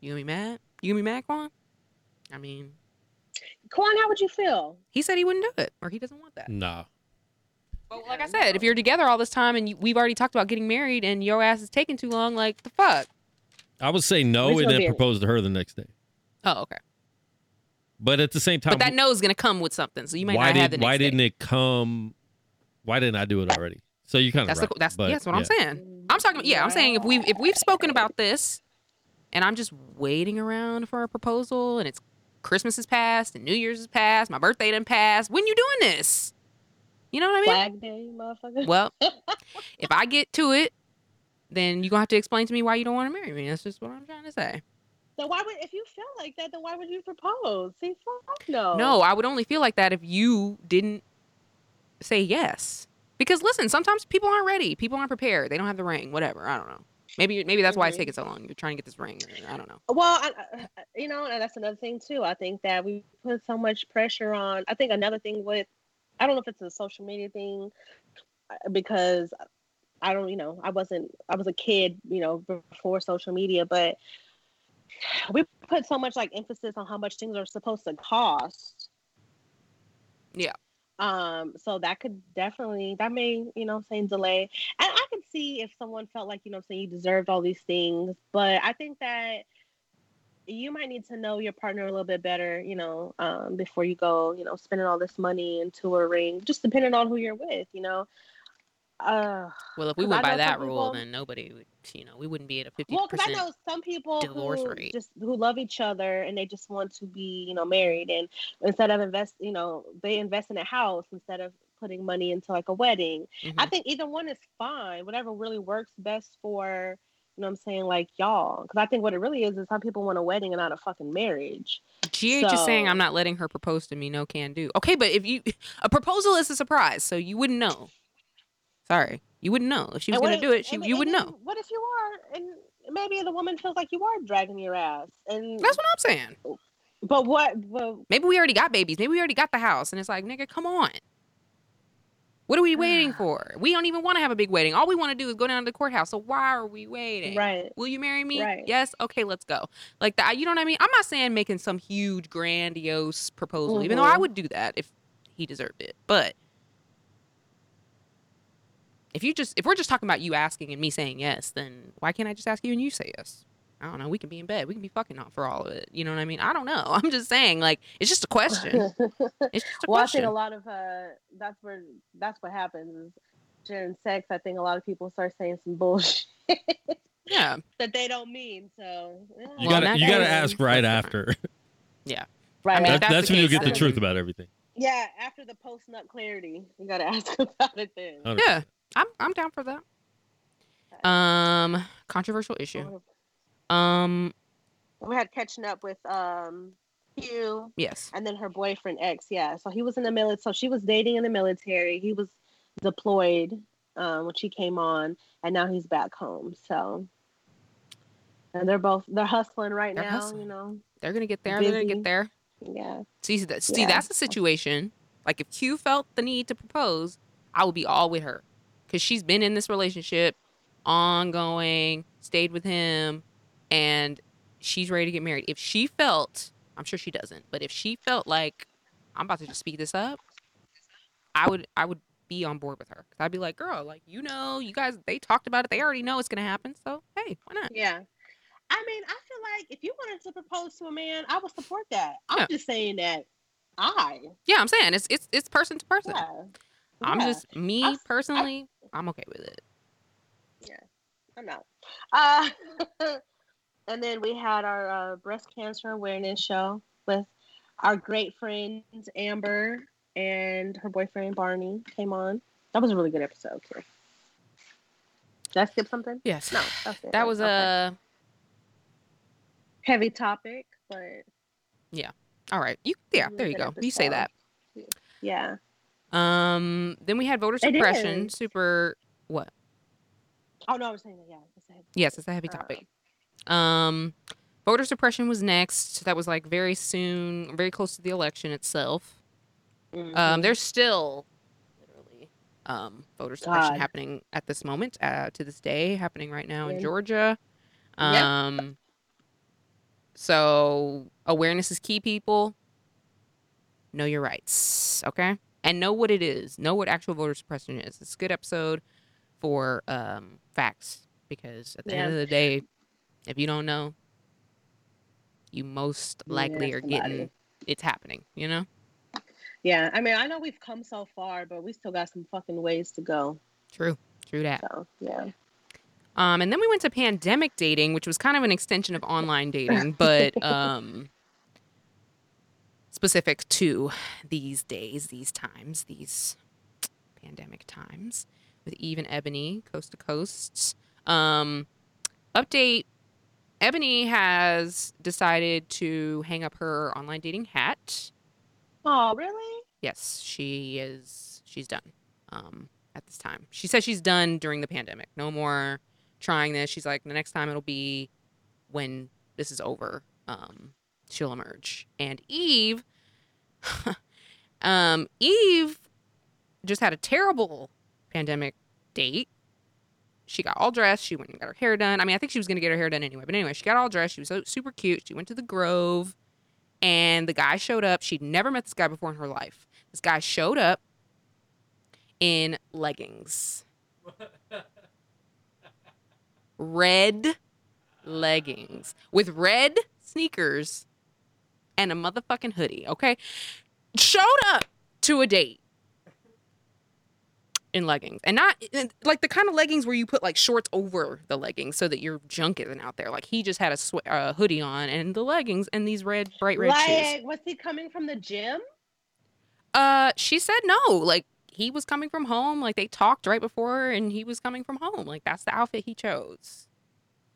You gonna be mad? You gonna be mad, Quan? I mean, Quan, how would you feel? he said he wouldn't do it, or he doesn't want that. Nah. But like I said, if you're together all this time and you, we've already talked about getting married, and your ass is taking too long, like the fuck. I would say no Which and then be- propose to her the next day. Oh, okay. But at the same time, But that no is gonna come with something, so you might why not have the did next why day. didn't it come? Why didn't I do it already? So you kind of That's right, the, that's but, yeah, that's what I'm yeah. saying. I'm talking. Yeah, I'm saying if we have if we've spoken about this, and I'm just waiting around for a proposal, and it's Christmas is past and New Year's is past, my birthday done passed. When you doing this? You know what I mean? Flag Day, motherfucker. Well, if I get to it, then you're gonna have to explain to me why you don't want to marry me. That's just what I'm trying to say. Then why would if you feel like that? Then why would you propose? See, fuck no. No, I would only feel like that if you didn't say yes. Because listen, sometimes people aren't ready. People aren't prepared. They don't have the ring. Whatever. I don't know. Maybe maybe that's why it's Mhm. taking so long. You're trying to get this ring. I don't know. Well, I, I- you know, and that's another thing too. I think that we put so much pressure on. I think another thing with, I don't know if it's a social media thing, because I don't, you know, I wasn't, I was a kid, you know, before social media, but we put so much like emphasis on how much things are supposed to cost. Yeah. Um, so that could definitely that may, you know, saying delay. And I could see if someone felt like, you know, saying you deserved all these things, but I think that you might need to know your partner a little bit better, you know, um, before you go, you know, spending all this money and touring, just depending on who you're with, you know. Uh, Well, if we went by that rule, people- then nobody would, you know, we wouldn't be at a 50%. well, because I know some people who rate. just who love each other and they just want to be, you know, married, and instead of invest, you know, they invest in a house instead of putting money into like a wedding. I Mhm. think either one is fine. Whatever really works best for, you know, what I'm saying like y'all. Because I think what it really is is some people want a wedding and not a fucking marriage. GH is saying I'm not letting her propose to me. No can do. Okay, but if you a proposal is a surprise, so you wouldn't know. Sorry, you wouldn't know if she was gonna if- do it. She and- you and wouldn't know. What if you are, and maybe the woman feels like you are dragging your ass, and That's what I'm saying. but what? But Maybe we already got babies. Maybe we already got the house, and it's like, nigga, come on. What are we waiting for? We don't even want to have a big wedding. All we want to do is go down to the courthouse. So why are we waiting? right. Will you marry me? Right. Yes. Okay, let's go. Like that. You know what I mean? I'm not saying making some huge, grandiose proposal, even though I Mhm. would do that if he deserved it. But if you just, if we're just talking about you asking and me saying yes, then why can't I just ask you and you say yes? I don't know. We can be in bed. We can be fucking out for all of it. You know what I mean? I don't know. I'm just saying, like, it's just a question. It's just a well, I question. think a lot of uh, that's where that's what happens is during sex. I think a lot of people start saying some bullshit yeah. that they don't mean. So yeah. You Well, gotta that you gotta ask right after. Yeah, right. I mean, That- that's that's when you'll get the then- truth about everything. yeah, after the post nut clarity, you gotta ask about it then. 100%. Yeah. I'm, I'm down for that. Um, controversial issue. Um, We had catching up with um Q yes. and then her boyfriend X. Yeah, so he was in the military. So she was dating in the military. He was deployed um, when she came on, and now he's back home. So, and they're both they're hustling right They're now. hustling. You know, They're gonna get there. They're gonna get there. yeah. See, that, see, Yeah. that's a situation. Like if Q felt the need to propose, I would be all with her, because she's been in this relationship, ongoing, stayed with him, and she's ready to get married. If she felt, I'm sure she doesn't, but if she felt like I'm about to just speed this up, I would, I would be on board with her. Cause I'd be like, girl, like you know, you guys, they talked about it. They already know it's gonna happen. So hey, why not? Yeah. I mean, I feel like if you wanted to propose to a man, I would support that. I'm Yeah. just saying that I. Yeah, I'm saying it's it's it's person to person. Yeah. I'm Yeah, just me I- personally. I'm okay with it. Yeah, I know. Uh, and then we had our uh, breast cancer awareness show with our great friend Amber and her boyfriend Barney came on. That was a really good episode, too. Did I skip something? Yes. No. That was Okay. a heavy topic, but yeah. all right. You yeah, there you go. You say that. yeah. Um then we had voter suppression. Super what? Oh no, I was saying that. Yeah, it's Yes, it's a heavy topic. Um voter suppression was next. That was like very soon, very close to the election itself. Um mhm. there's still literally um voter suppression God. happening at this moment, uh to this day, happening right now in Georgia. Yep. Um So awareness is key, people. Know your rights, okay? And know what it is. Know what actual voter suppression is. It's a good episode for um, facts because at the end of the day, if you don't know, you most likely Yeah, are getting it's happening, you know? Yeah, I mean, I know we've come so far, but we still got some fucking ways to go. True. True that. So yeah. Um, and then we went to pandemic dating, which was kind of an extension of online dating, but um, specific to these days, these times, these pandemic times with Eve and Ebony, coast to coast. Um, update Ebony has decided to hang up her online dating hat. Oh, really? Yes, she is. She's done. Um, at this time, she says she's done during the pandemic. No more trying this. She's like, the next time it'll be when this is over. Um, she'll emerge. And Eve, um, Eve just had a terrible pandemic date. She got all dressed. She went and got her hair done. I mean, I think she was gonna get her hair done anyway. But anyway, she got all dressed. She was super cute. She went to the Grove, and the guy showed up. She'd never met this guy before in her life. This guy showed up in leggings. Red leggings with red sneakers and a motherfucking hoodie, okay? Showed up to a date in leggings. And not like the kind of leggings where you put like shorts over the leggings so that your junk isn't out there. Like he just had a sw- uh, hoodie on and the leggings and these red bright red shoes. like, was he coming from the gym? Uh, she said no. Like he was coming from home. Like they talked right before, and he was coming from home. Like that's the outfit he chose.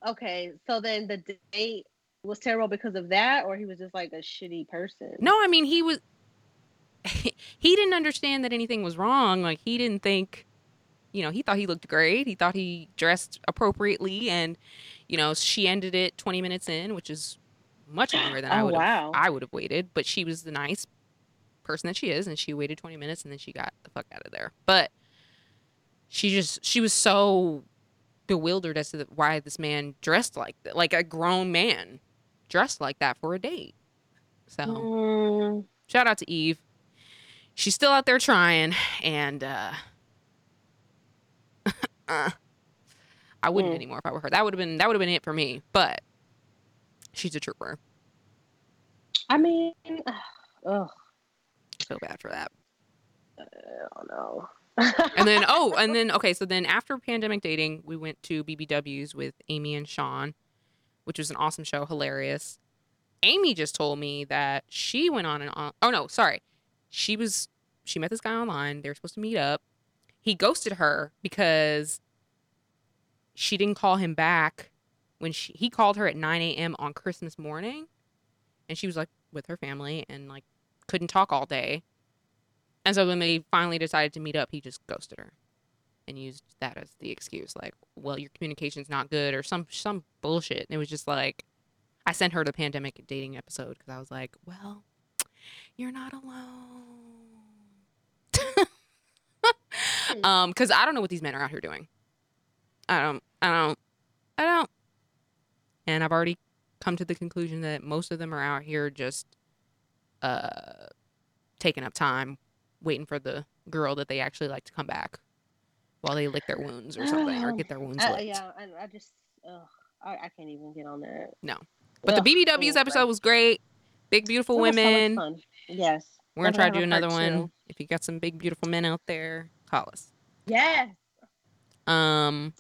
Okay, so then the date was terrible because of that, or he was just like a shitty person. No, I mean he was. he didn't understand that anything was wrong. Like he didn't think, you know, he thought he looked great. He thought he dressed appropriately, and you know, she ended it twenty minutes in, which is much longer than I Oh, would wow. I would have waited. But she was the nice person that she is, and she waited twenty minutes, and then she got the fuck out of there. But she just she was so bewildered as to the, why this man dressed like that, like a grown man dressed like that for a date. So Mm, shout out to Eve. She's still out there trying, and uh, uh, I wouldn't Mm. anymore if I were her. That would have been that would have been it for me. But she's a trooper. I mean, ugh, feel bad for that. I don't know. And then oh, and then okay, so then after pandemic dating, we went to BBWs with Amy and Sean, which was an awesome show, hilarious. Amy just told me that she went on and on. Oh no, sorry. She was she met this guy online. They were supposed to meet up. He ghosted her because she didn't call him back when she he called her at 9 a.m. on Christmas morning, and she was like with her family and like couldn't talk all day. And so when they finally decided to meet up, he just ghosted her and used that as the excuse, like, "Well, your communication's not good," or some some bullshit. And it was just like, I sent her the pandemic dating episode because I was like, "Well, you're not alone." um, because I don't know what these men are out here doing. I don't. I don't. I don't. And I've already come to the conclusion that most of them are out here just uh taking up time waiting for the girl that they actually like to come back while they lick their wounds or something or Oh, get their wounds Uh, licked. yeah, I, I just, ugh, I, I can't even get on that. No, but Ugh, the BBWs was episode was great. Big beautiful It was so much women. fun. Yes. We're gonna try to do another one. two. If you got some big beautiful men out there, call us. Yes. Um,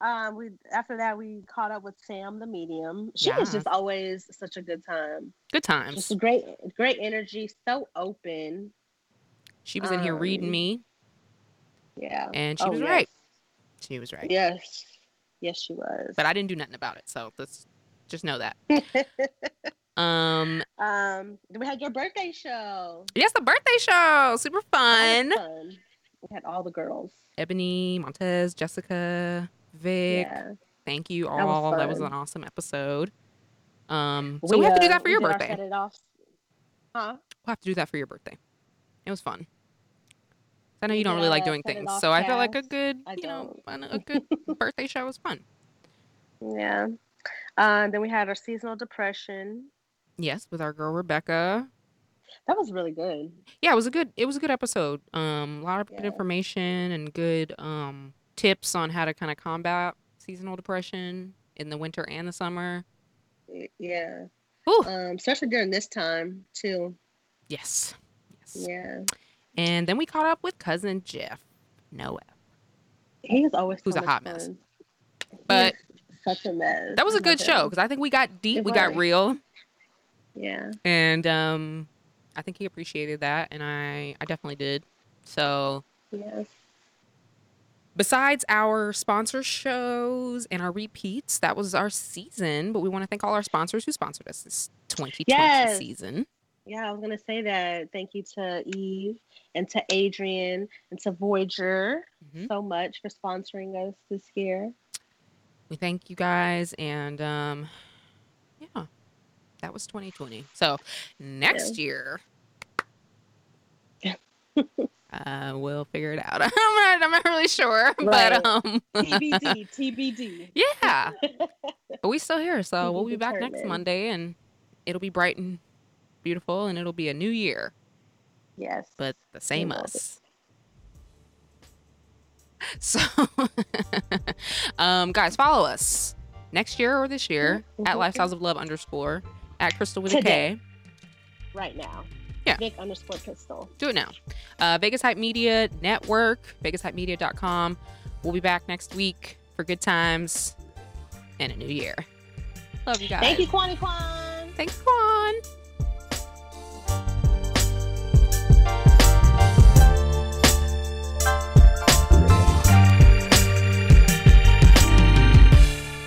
Um, we after that we caught up with Sam the medium. She was Yes. just always such a good time. good Just times. a great, great energy. So open. She was in here reading um, me, Yeah. and she Oh, was yes. right. She was right. Yes. Yes, she was. But I didn't do nothing about it, so let's just know that. Um, um, we had your birthday show. yes, the birthday show, super fun. fun. We had all the girls. Ebony, Montez, Jessica, Vic. Yeah. Thank you all. That was fun. an awesome episode. Um, so we, have to do uh, that for your birthday. Set it off. Huh? We'll have to do that for your birthday. It was fun. I know you don't did really like doing things, so I feel like a good, you know, a good birthday show was fun. Yeah. Uh, then we had our seasonal depression. Yes, with our girl Rebecca. That was really good. Yeah, it was a good it was a good episode. Um a lot of good information and good um tips on how to kind of combat seasonal depression in the winter and the summer. Yeah. Ooh. Um, especially during this time too. Yes. Yes. Yeah. And then we caught up with cousin Jeff Noah. He is always Who's so a hot mess. fun. He But such a mess. That was a good show because I think we got deep, It we got real, Yeah. and um, I think he appreciated that, and I I definitely did. So Yes. besides our sponsor shows and our repeats, that was our season. But we want to thank all our sponsors who sponsored us this 2020 Yes. season. Yeah, I was gonna say that. Thank you to Eve and to Adrian and to Voyager Mhm. so much for sponsoring us this year. We thank you guys, and um, yeah, that was 2020. So next year, uh, we'll figure it out. I'm not, I'm not really sure, Right. but um, TBD, TBD. yeah, but we still here, so To we'll be back next. Monday, and it'll be bright and beautiful, and it'll be a new year, Yes. but the same be. us. So, um, guys, follow us next year or this year at Mhm. Lifestyles of Love underscore at Crystal with a Today. K. right now. Yeah. Vic underscore pistol. Do it now. Uh, Vegas Hype Media Network, VegasHypeMedia.com. We'll be back next week for good times and a new year. Love you guys. Thank you, Kwani Kwan. Thanks, Quan.